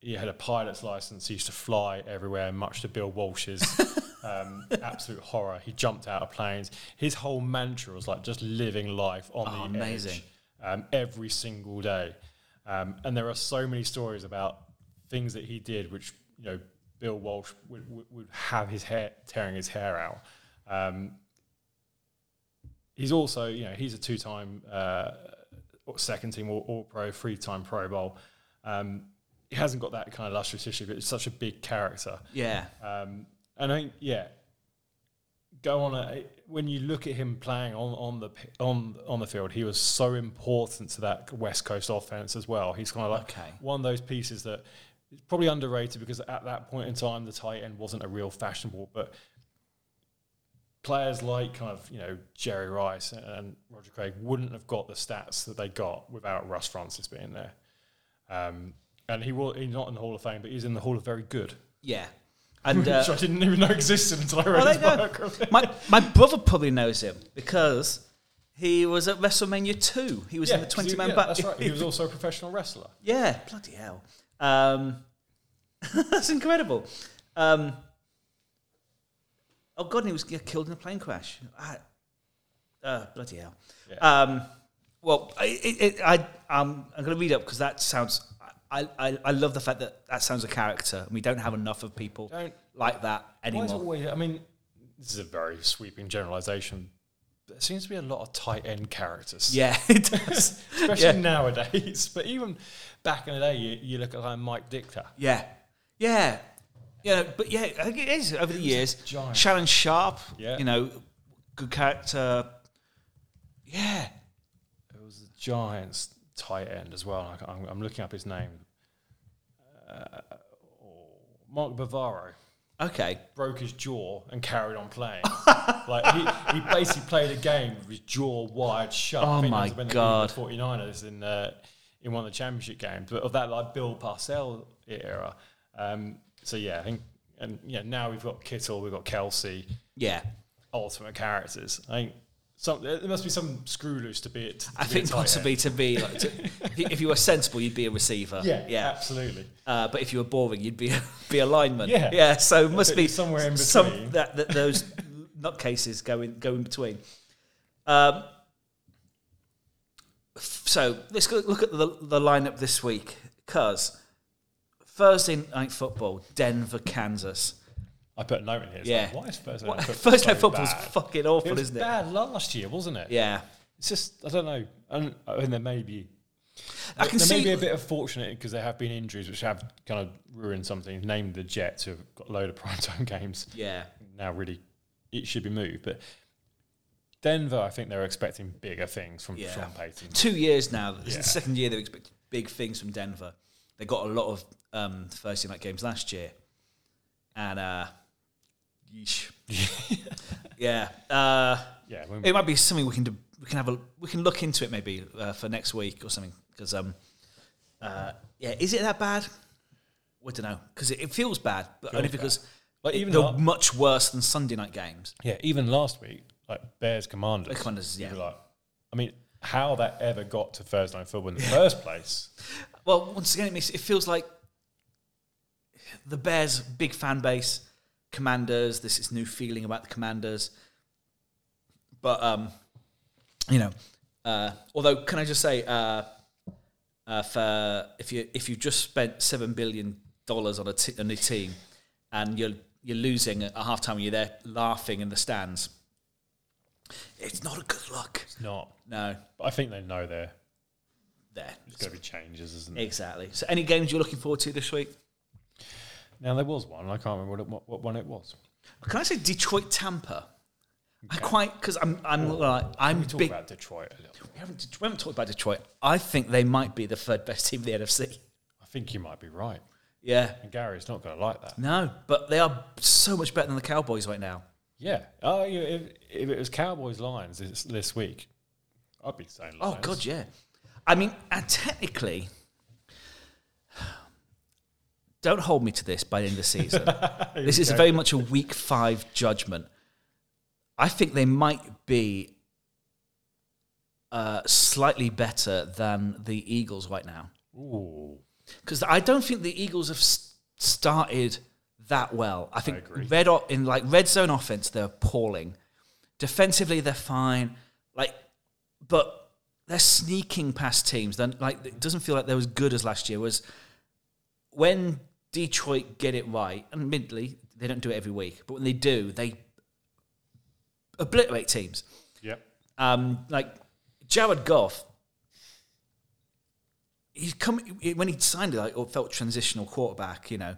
Speaker 2: he had a pilot's license. He used to fly everywhere, much to Bill Walsh's <laughs> um, absolute horror. He jumped out of planes. His whole mantra was like just living life on
Speaker 1: Oh,
Speaker 2: the
Speaker 1: amazing.
Speaker 2: edge um, every single day. Um, and there are so many stories about things that he did, which you know Bill Walsh would, would, would have his hair tearing his hair out. Um, he's also, you know, he's a two-time uh, second team All, all Pro, three-time Pro Bowl. Um, he hasn't got that kind of lustrous history, but it's such a big character.
Speaker 1: Yeah,
Speaker 2: Um, and I think, yeah, go on. A, when you look at him playing on, on the on on the field, he was so important to that West Coast offense as well. He's kind of like
Speaker 1: Okay.
Speaker 2: one of those pieces that is probably underrated because at that point in time, the tight end wasn't a real fashionable, but players like kind of you know Jerry Rice and Roger Craig wouldn't have got the stats that they got without Russ Francis being there. Um, and he will, he's not in the Hall of Fame, but he's in the Hall of Very Good
Speaker 1: yeah, <laughs> and uh,
Speaker 2: which I didn't even know existed until I read
Speaker 1: Well,
Speaker 2: his biography.
Speaker 1: my my brother probably knows him because he was at WrestleMania two. He was in the twenty man
Speaker 2: yeah,
Speaker 1: back.
Speaker 2: That's right. He was <laughs> also a professional wrestler.
Speaker 1: Yeah, bloody hell. Um, <laughs> that's incredible. Um, oh god, and he was killed in a plane crash. I, uh, bloody hell.
Speaker 2: Yeah.
Speaker 1: Um, well, I, it, it, I, um, I'm going to read up because that sounds. I, I, I love the fact that that sounds a character, and we don't have enough of people
Speaker 2: Don't-
Speaker 1: like that
Speaker 2: Why is it
Speaker 1: anymore.
Speaker 2: always, I mean, this is a very sweeping generalization. There seems to be a lot of tight end characters.
Speaker 1: Yeah, <laughs> it does.
Speaker 2: Especially
Speaker 1: yeah.
Speaker 2: nowadays. But even back in the day, you, you look at like Mike Ditka.
Speaker 1: Yeah, yeah, yeah. But yeah, I think it is over the years.
Speaker 2: giant.
Speaker 1: Shannon Sharpe,
Speaker 2: Yeah.
Speaker 1: you know, good character. Yeah,
Speaker 2: It was the Giants tight end as well. I- I'm, I'm looking up his name. Uh, Mark Bavaro.
Speaker 1: Okay,
Speaker 2: broke his jaw and carried on playing. <laughs> like he, he basically played a game with his jaw wide shut.
Speaker 1: Oh
Speaker 2: I think
Speaker 1: my God.
Speaker 2: They beat the 49ers in uh, in one of the championship games, but of that like Bill Parcell era. Um, so yeah, I think and yeah, now we've got Kittle, we've got Kelce,
Speaker 1: yeah.
Speaker 2: ultimate characters. I think some there must be some screw loose to be it. To
Speaker 1: I
Speaker 2: be
Speaker 1: think possibly to be like, to, if you- were sensible, you'd be a receiver.
Speaker 2: Yeah,
Speaker 1: yeah.
Speaker 2: absolutely.
Speaker 1: Uh, but if you were boring, you'd be a, <laughs> be a lineman.
Speaker 2: Yeah.
Speaker 1: yeah. So it must be
Speaker 2: somewhere in
Speaker 1: some
Speaker 2: between.
Speaker 1: that, that those <laughs> nutcases go in go in between. Um, so let's go look at the the lineup this week because Thursday night football, Denver, Kansas.
Speaker 2: I put a note in here. It's
Speaker 1: Yeah.
Speaker 2: like, why is Thursday
Speaker 1: What-
Speaker 2: night football
Speaker 1: Thursday night
Speaker 2: so
Speaker 1: football's
Speaker 2: bad?
Speaker 1: fucking awful,
Speaker 2: It was
Speaker 1: isn't it?
Speaker 2: bad last year, wasn't it?
Speaker 1: Yeah.
Speaker 2: It's just I don't know, and, and there may be.
Speaker 1: I can
Speaker 2: there may
Speaker 1: see-
Speaker 2: be a bit of fortunate because there have been injuries which have kind of ruined something. Named the Jets, who have got a load of <laughs> primetime games
Speaker 1: Yeah.
Speaker 2: now. Really, it should be moved. But Denver, I think they're expecting bigger things from
Speaker 1: Yeah.
Speaker 2: Sean Payton.
Speaker 1: Two years now. This is the second year they've expected big things from Denver. They got a lot of um, Thursday night games last year. And, uh, yeesh. <laughs> yeah. Uh,
Speaker 2: Yeah,
Speaker 1: it might be something we can do. We can have a. We can look into it maybe uh, for next week or something. Because um, uh, yeah, is it that bad? I don't know. Because it, it feels bad, but only
Speaker 2: Feels bad.
Speaker 1: because
Speaker 2: Like, even
Speaker 1: they're
Speaker 2: la-
Speaker 1: much worse than Sunday night games.
Speaker 2: yeah, even last week, like Bears Commanders.
Speaker 1: Bears Commanders, yeah.
Speaker 2: Like, I mean, how that ever got to Thursday night football in the first <laughs> place?
Speaker 1: Well, once again, it makes it feels like the Bears' big fan base, Commanders. This is new feeling about the Commanders, but um, you know, uh, although can I just say, uh, uh, for if you if you've just spent seven billion dollars on a t- on a team, and you're you're losing at half time, you're there laughing in the stands. It's not a good look.
Speaker 2: It's not.
Speaker 1: No,
Speaker 2: But I think they know they're there.
Speaker 1: there
Speaker 2: There's going to be changes, isn't it?
Speaker 1: exactly. So, any games you're looking forward to this week?
Speaker 2: Now there was one. I can't remember what, it, what, what one it was.
Speaker 1: Can I say Detroit Tampa? I quite because I'm I'm like I'm
Speaker 2: We talk
Speaker 1: big.
Speaker 2: about Detroit a little.
Speaker 1: We haven't, we haven't talked about Detroit. I think they might be the third best team in the NFC.
Speaker 2: I think you might be right.
Speaker 1: Yeah,
Speaker 2: And Gary's not going to like that.
Speaker 1: no, but they are so much better than the Cowboys right now.
Speaker 2: Yeah. Oh, yeah, if, if it was Cowboys Lions this, this week, I'd be saying
Speaker 1: Oh
Speaker 2: Lions.
Speaker 1: God, yeah. I mean, and technically, don't hold me to this by the end of the season. <laughs> this is
Speaker 2: go.
Speaker 1: very much a week five judgment. I think they might be uh, slightly better than the Eagles right now.
Speaker 2: Ooh.
Speaker 1: because I don't think the Eagles have s- started that well. I think
Speaker 2: agree.
Speaker 1: red o- in like red zone offense they're appalling. Defensively they're fine, like, but they're sneaking past teams. Then like it doesn't feel like they're as good as last year. Was when Detroit get it right, and admittedly they don't do it every week, but when they do, they obliterate teams.
Speaker 2: Yep.
Speaker 1: Um, like Jared Goff, he's come when he signed it, like or felt transitional quarterback. You know,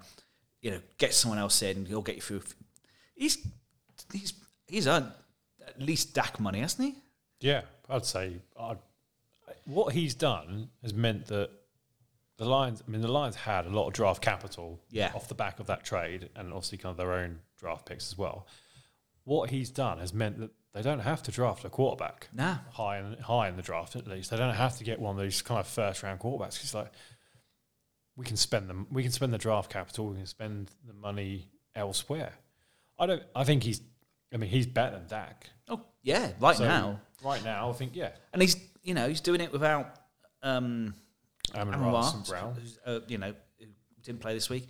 Speaker 1: you know, get someone else in, he'll get you through. He's he's he's earned at least Dak money, hasn't he?
Speaker 2: Yeah, I'd say I'd, what he's done has meant that the Lions. I mean, the Lions had a lot of draft capital
Speaker 1: Yeah.
Speaker 2: off the back of that trade, and obviously kind of their own draft picks as well. What he's done has meant that they don't have to draft a quarterback.
Speaker 1: Nah.
Speaker 2: high in high in the draft at least. They don't have to get one of these kind of first round quarterbacks. It's like we can spend them. We can spend the draft capital. We can spend the money elsewhere. I don't. I think he's. I mean, he's better than Dak
Speaker 1: Oh yeah, right
Speaker 2: So,
Speaker 1: now,
Speaker 2: Right now, I think yeah.
Speaker 1: and he's you know he's doing it without um, Amon-Ra
Speaker 2: St. Brown.
Speaker 1: who's, uh, you know, who didn't play this week.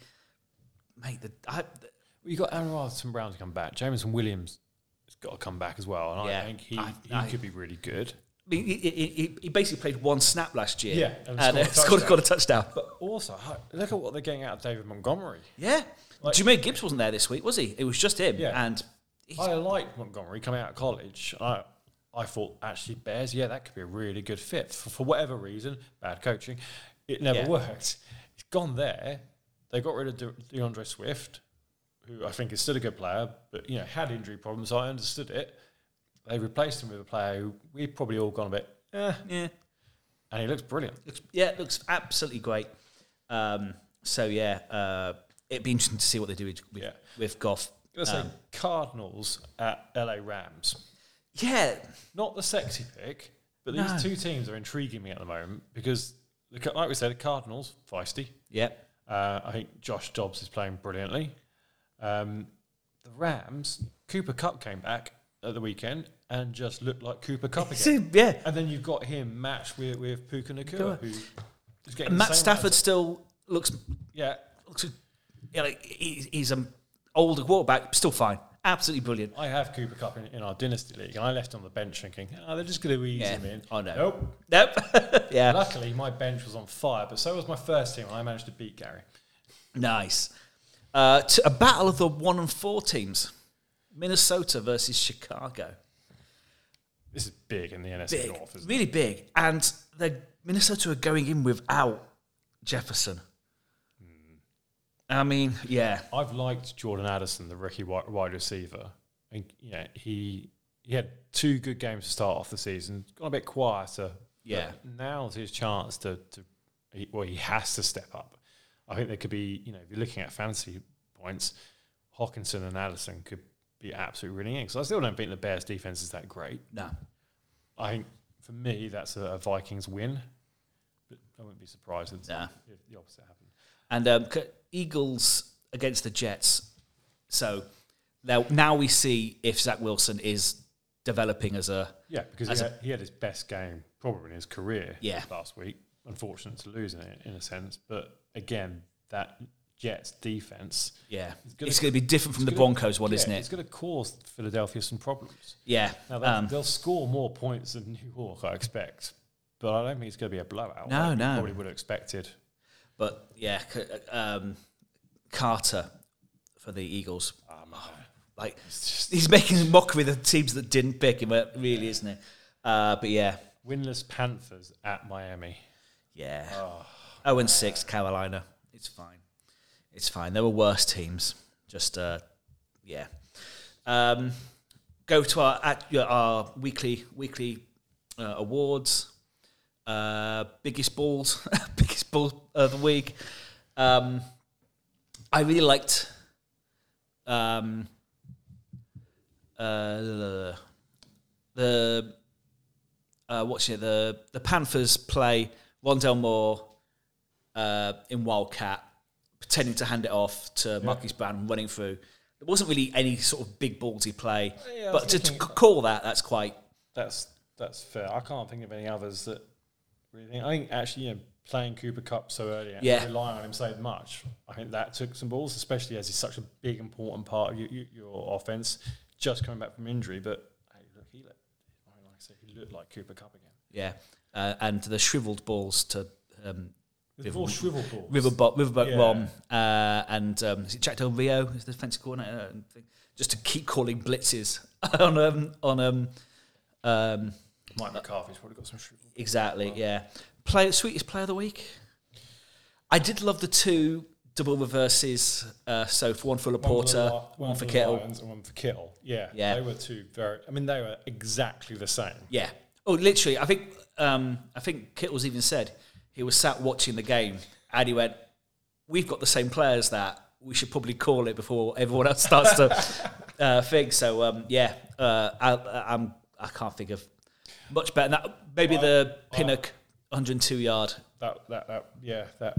Speaker 1: Mate, the, I, the
Speaker 2: you got Ra St. Brown to come back. Jameson Williams has got to come back as well, and
Speaker 1: Yeah,
Speaker 2: I think he
Speaker 1: I-
Speaker 2: he
Speaker 1: I-
Speaker 2: could be really good.
Speaker 1: he, he, he, he basically played one snap last year.
Speaker 2: Yeah, and
Speaker 1: and,
Speaker 2: scored a
Speaker 1: uh, <laughs> scored,
Speaker 2: touchdown.
Speaker 1: scored a touchdown.
Speaker 2: But also, look at what they're getting out of David Montgomery.
Speaker 1: Yeah.
Speaker 2: Like-
Speaker 1: Jahmyr Gibbs wasn't there this week, was he? It was just him.
Speaker 2: Yeah.
Speaker 1: And
Speaker 2: I like Montgomery coming out of college. I I thought actually Bears, yeah, that could be a really good fit for, for whatever reason. Bad coaching, it never
Speaker 1: Yeah.
Speaker 2: worked. He's gone there. They got rid of De- DeAndre Swift, who I think is still a good player, but you know had injury problems. I understood it. They replaced him with a player who we've probably all gone a bit, eh,
Speaker 1: yeah,
Speaker 2: and he looks brilliant.
Speaker 1: looks, yeah, it looks absolutely great. Um, so, yeah, uh, it'd be interesting to see what they do with, with,
Speaker 2: Yeah.
Speaker 1: with Goff.
Speaker 2: I'm gonna say
Speaker 1: Um,
Speaker 2: Cardinals at LA Rams.
Speaker 1: Yeah,
Speaker 2: Not the sexy pick, but
Speaker 1: No.
Speaker 2: these two teams are intriguing me at the moment because, the, Ca- like we said, the Cardinals feisty.
Speaker 1: yeah.
Speaker 2: Uh, I think Josh Dobbs is playing brilliantly. Um, the Rams, Cooper Kupp came back at the weekend and just looked like Cooper Kupp <laughs> again.
Speaker 1: yeah.
Speaker 2: and then you've got him matched with, with Puka
Speaker 1: Nacua,
Speaker 2: who is getting the
Speaker 1: Matt
Speaker 2: same
Speaker 1: Stafford still looks,
Speaker 2: of- yeah,
Speaker 1: looks yeah, like he, he's an older quarterback, still fine. Absolutely brilliant.
Speaker 2: I have Cooper Kupp in, in our Dynasty League, and I left on the bench thinking, oh, they're just going to ease
Speaker 1: Yeah.
Speaker 2: him in.
Speaker 1: I know.
Speaker 2: Nope.
Speaker 1: Nope. <laughs> yeah.
Speaker 2: Luckily, my bench was on fire, but so was my first team, and I managed to beat Gary.
Speaker 1: Nice. Uh, to a battle of the one and four teams Minnesota versus Chicago.
Speaker 2: This is big in the NFC
Speaker 1: Big,
Speaker 2: North, isn't
Speaker 1: really big. And the Minnesota are going in without Jefferson. I mean, yeah.
Speaker 2: I've liked Jordan Addison, the rookie wide receiver. And, yeah, he he had two good games to start off the season. Got a bit quieter.
Speaker 1: Yeah.
Speaker 2: Now's his chance to, to well, he has to step up. I think there could be, you know, if you're looking at fantasy points, Hockenson and Addison could be absolutely winning in. Because I still don't think the Bears' defense is that great.
Speaker 1: No.
Speaker 2: I think for me, that's a, a Vikings win. But I wouldn't be surprised if,
Speaker 1: Nah.
Speaker 2: if the opposite happened.
Speaker 1: And um, Eagles against the Jets. So now, now we see if Zach Wilson is developing as a.
Speaker 2: Yeah, because he
Speaker 1: a-
Speaker 2: had, he had his best game probably in his career
Speaker 1: Yeah.
Speaker 2: last week. Unfortunate to lose in it in a sense, but again, that Jets defense,
Speaker 1: Yeah.
Speaker 2: It's gonna-
Speaker 1: It's going to be different from the
Speaker 2: gonna-
Speaker 1: Broncos one,
Speaker 2: yeah,
Speaker 1: isn't it?
Speaker 2: It's going to cause Philadelphia some problems.
Speaker 1: Yeah.
Speaker 2: Now
Speaker 1: Um,
Speaker 2: they'll score more points than New York, I expect, but I don't think it's going to be a blowout.
Speaker 1: No,
Speaker 2: like
Speaker 1: no.
Speaker 2: probably would have expected.
Speaker 1: But yeah, um, Carter for the Eagles.
Speaker 2: Um,
Speaker 1: Like he's making mockery of the teams that didn't pick him, uh, really, isn't it? Uh, but yeah,
Speaker 2: winless Panthers at Miami.
Speaker 1: yeah.
Speaker 2: Oh,
Speaker 1: Oh and six, Carolina. It's fine. It's fine. There were worse teams. Just uh, yeah. Um, go to our at, our weekly weekly uh, awards. Uh, biggest balls, <laughs> of the week. Um, I really liked. Um, uh, the uh, what's it? The the Panthers play Rondale Moore uh, in Wildcat, pretending to hand it off to Marquise Brown, running through. There wasn't really any sort of big ballsy play,
Speaker 2: Yeah,
Speaker 1: but to, to call that, that's quite
Speaker 2: That's that's fair. I can't think of any others that really. Think. I think actually, you know, playing Cooper Kupp so early and
Speaker 1: Yeah.
Speaker 2: relying on him so much, I think that took some balls, especially as he's such a big important part of your, your, offense. Just coming back from injury, but hey, look, he looked. Like I said, he looked like Cooper Kupp again.
Speaker 1: yeah, uh, and the shriveled balls to um, River-
Speaker 2: shrivel balls.
Speaker 1: Riverboat, Riverboat
Speaker 2: Yeah.
Speaker 1: Ron, uh, and um, is it Jack Del Rio is the defensive coordinator, just to keep calling blitzes <laughs> on um, on um, um,
Speaker 2: Mike McCarthy's probably got some shrivel.
Speaker 1: exactly, yeah. Play sweetest player of the week. I did love the two double reverses. Uh, so for one for Laporta, one, for
Speaker 2: the
Speaker 1: Kittle.
Speaker 2: Lions and one for Kittle. Yeah,
Speaker 1: Yeah.
Speaker 2: They were two very. I mean, they were exactly the same.
Speaker 1: Yeah. Oh, literally. I think um, I think Kittles even said he was sat watching the game and he went, "We've got the same players that we should probably call it before everyone else starts to <laughs> uh, think." So um, yeah, uh, I, I'm I can't think of much better. Than that maybe the Pinnock 102 yard,
Speaker 2: That that that yeah that.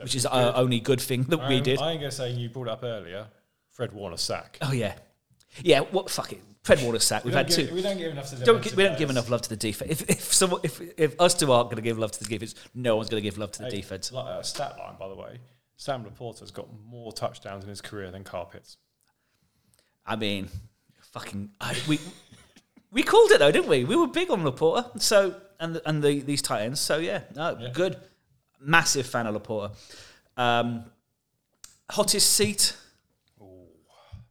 Speaker 1: which is our only good thing that we
Speaker 2: um,
Speaker 1: did.
Speaker 2: I ain't gonna say you brought it up earlier. Fred Warner sack.
Speaker 1: oh yeah, yeah. What fuck it. Fred Warner sack. We've
Speaker 2: We
Speaker 1: had
Speaker 2: give-
Speaker 1: two.
Speaker 2: We don't give enough to the
Speaker 1: Don't
Speaker 2: defensive
Speaker 1: gi- we don't give enough love to the defense. If if someone, if if us two aren't going to give love to the defense, no one's going to give love to the
Speaker 2: Hey,
Speaker 1: defense.
Speaker 2: Like a stat line, by the way. Sam Laporta's got more touchdowns in his career than Kyle Pitts.
Speaker 1: I mean, fucking, I, we we called it though, didn't we? We were big on Laporta, so and the, and the, these tight ends. So yeah, no,
Speaker 2: Yeah.
Speaker 1: good. Massive fan of Laporta. Um, hottest seat.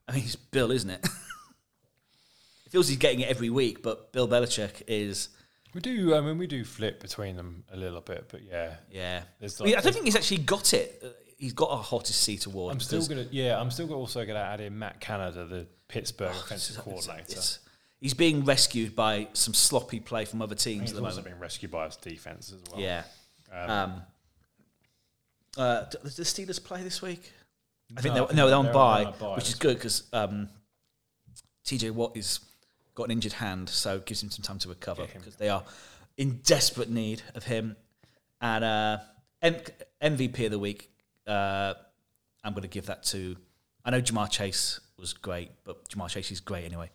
Speaker 1: I mean, it's Bill, isn't it? <laughs> it feels he's getting it every week, but Bill Belichick is.
Speaker 2: We do. I mean, we do flip between them a little bit, but yeah.
Speaker 1: Yeah,
Speaker 2: There's
Speaker 1: I, don't think he's actually got it. Uh, He's got a hottest seat award.
Speaker 2: I'm still gonna. Yeah, I'm still also gonna add in Matt Canada, the Pittsburgh
Speaker 1: Oh,
Speaker 2: offensive coordinator.
Speaker 1: It's- he's being rescued by some sloppy play from other teams
Speaker 2: He's
Speaker 1: at the
Speaker 2: also
Speaker 1: moment.
Speaker 2: been rescued by his defense as well.
Speaker 1: Yeah.
Speaker 2: Um,
Speaker 1: Um, uh, does the Steelers play this week? I think
Speaker 2: No,
Speaker 1: they're, no, they're on
Speaker 2: they're
Speaker 1: bye,
Speaker 2: on bye
Speaker 1: which is good because um, TJ Watt is got an injured hand, so it gives him some time to recover because they are in desperate need of him. And uh, M- MVP of the week, uh, I'm going to give that to. I know Ja'Marr Chase was great, but Ja'Marr Chase is great anyway.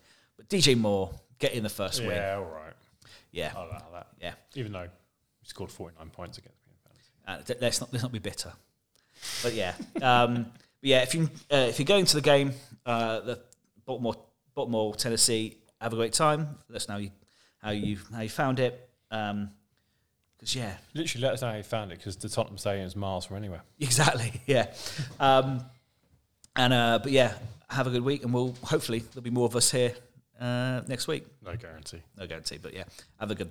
Speaker 1: DJ Moore getting the first yeah, win.
Speaker 2: Yeah, all right.
Speaker 1: Yeah,
Speaker 2: I like that.
Speaker 1: Yeah,
Speaker 2: even though he scored forty nine points against me.
Speaker 1: Uh, let's not let's not be bitter. But yeah, um, <laughs> yeah. If you uh, if you're going to the game, uh, the Baltimore Baltimore Tennessee, have a great time. Let us know you, how you how you found it. Um, Cause yeah,
Speaker 2: literally, let us know how you found it because the Tottenham Stadium is miles from anywhere. <laughs>
Speaker 1: Exactly. Yeah. Um, and uh, but yeah, have a good week, and we'll hopefully there'll be more of us here uh, next week.
Speaker 2: No guarantee.
Speaker 1: No guarantee, but yeah, have a good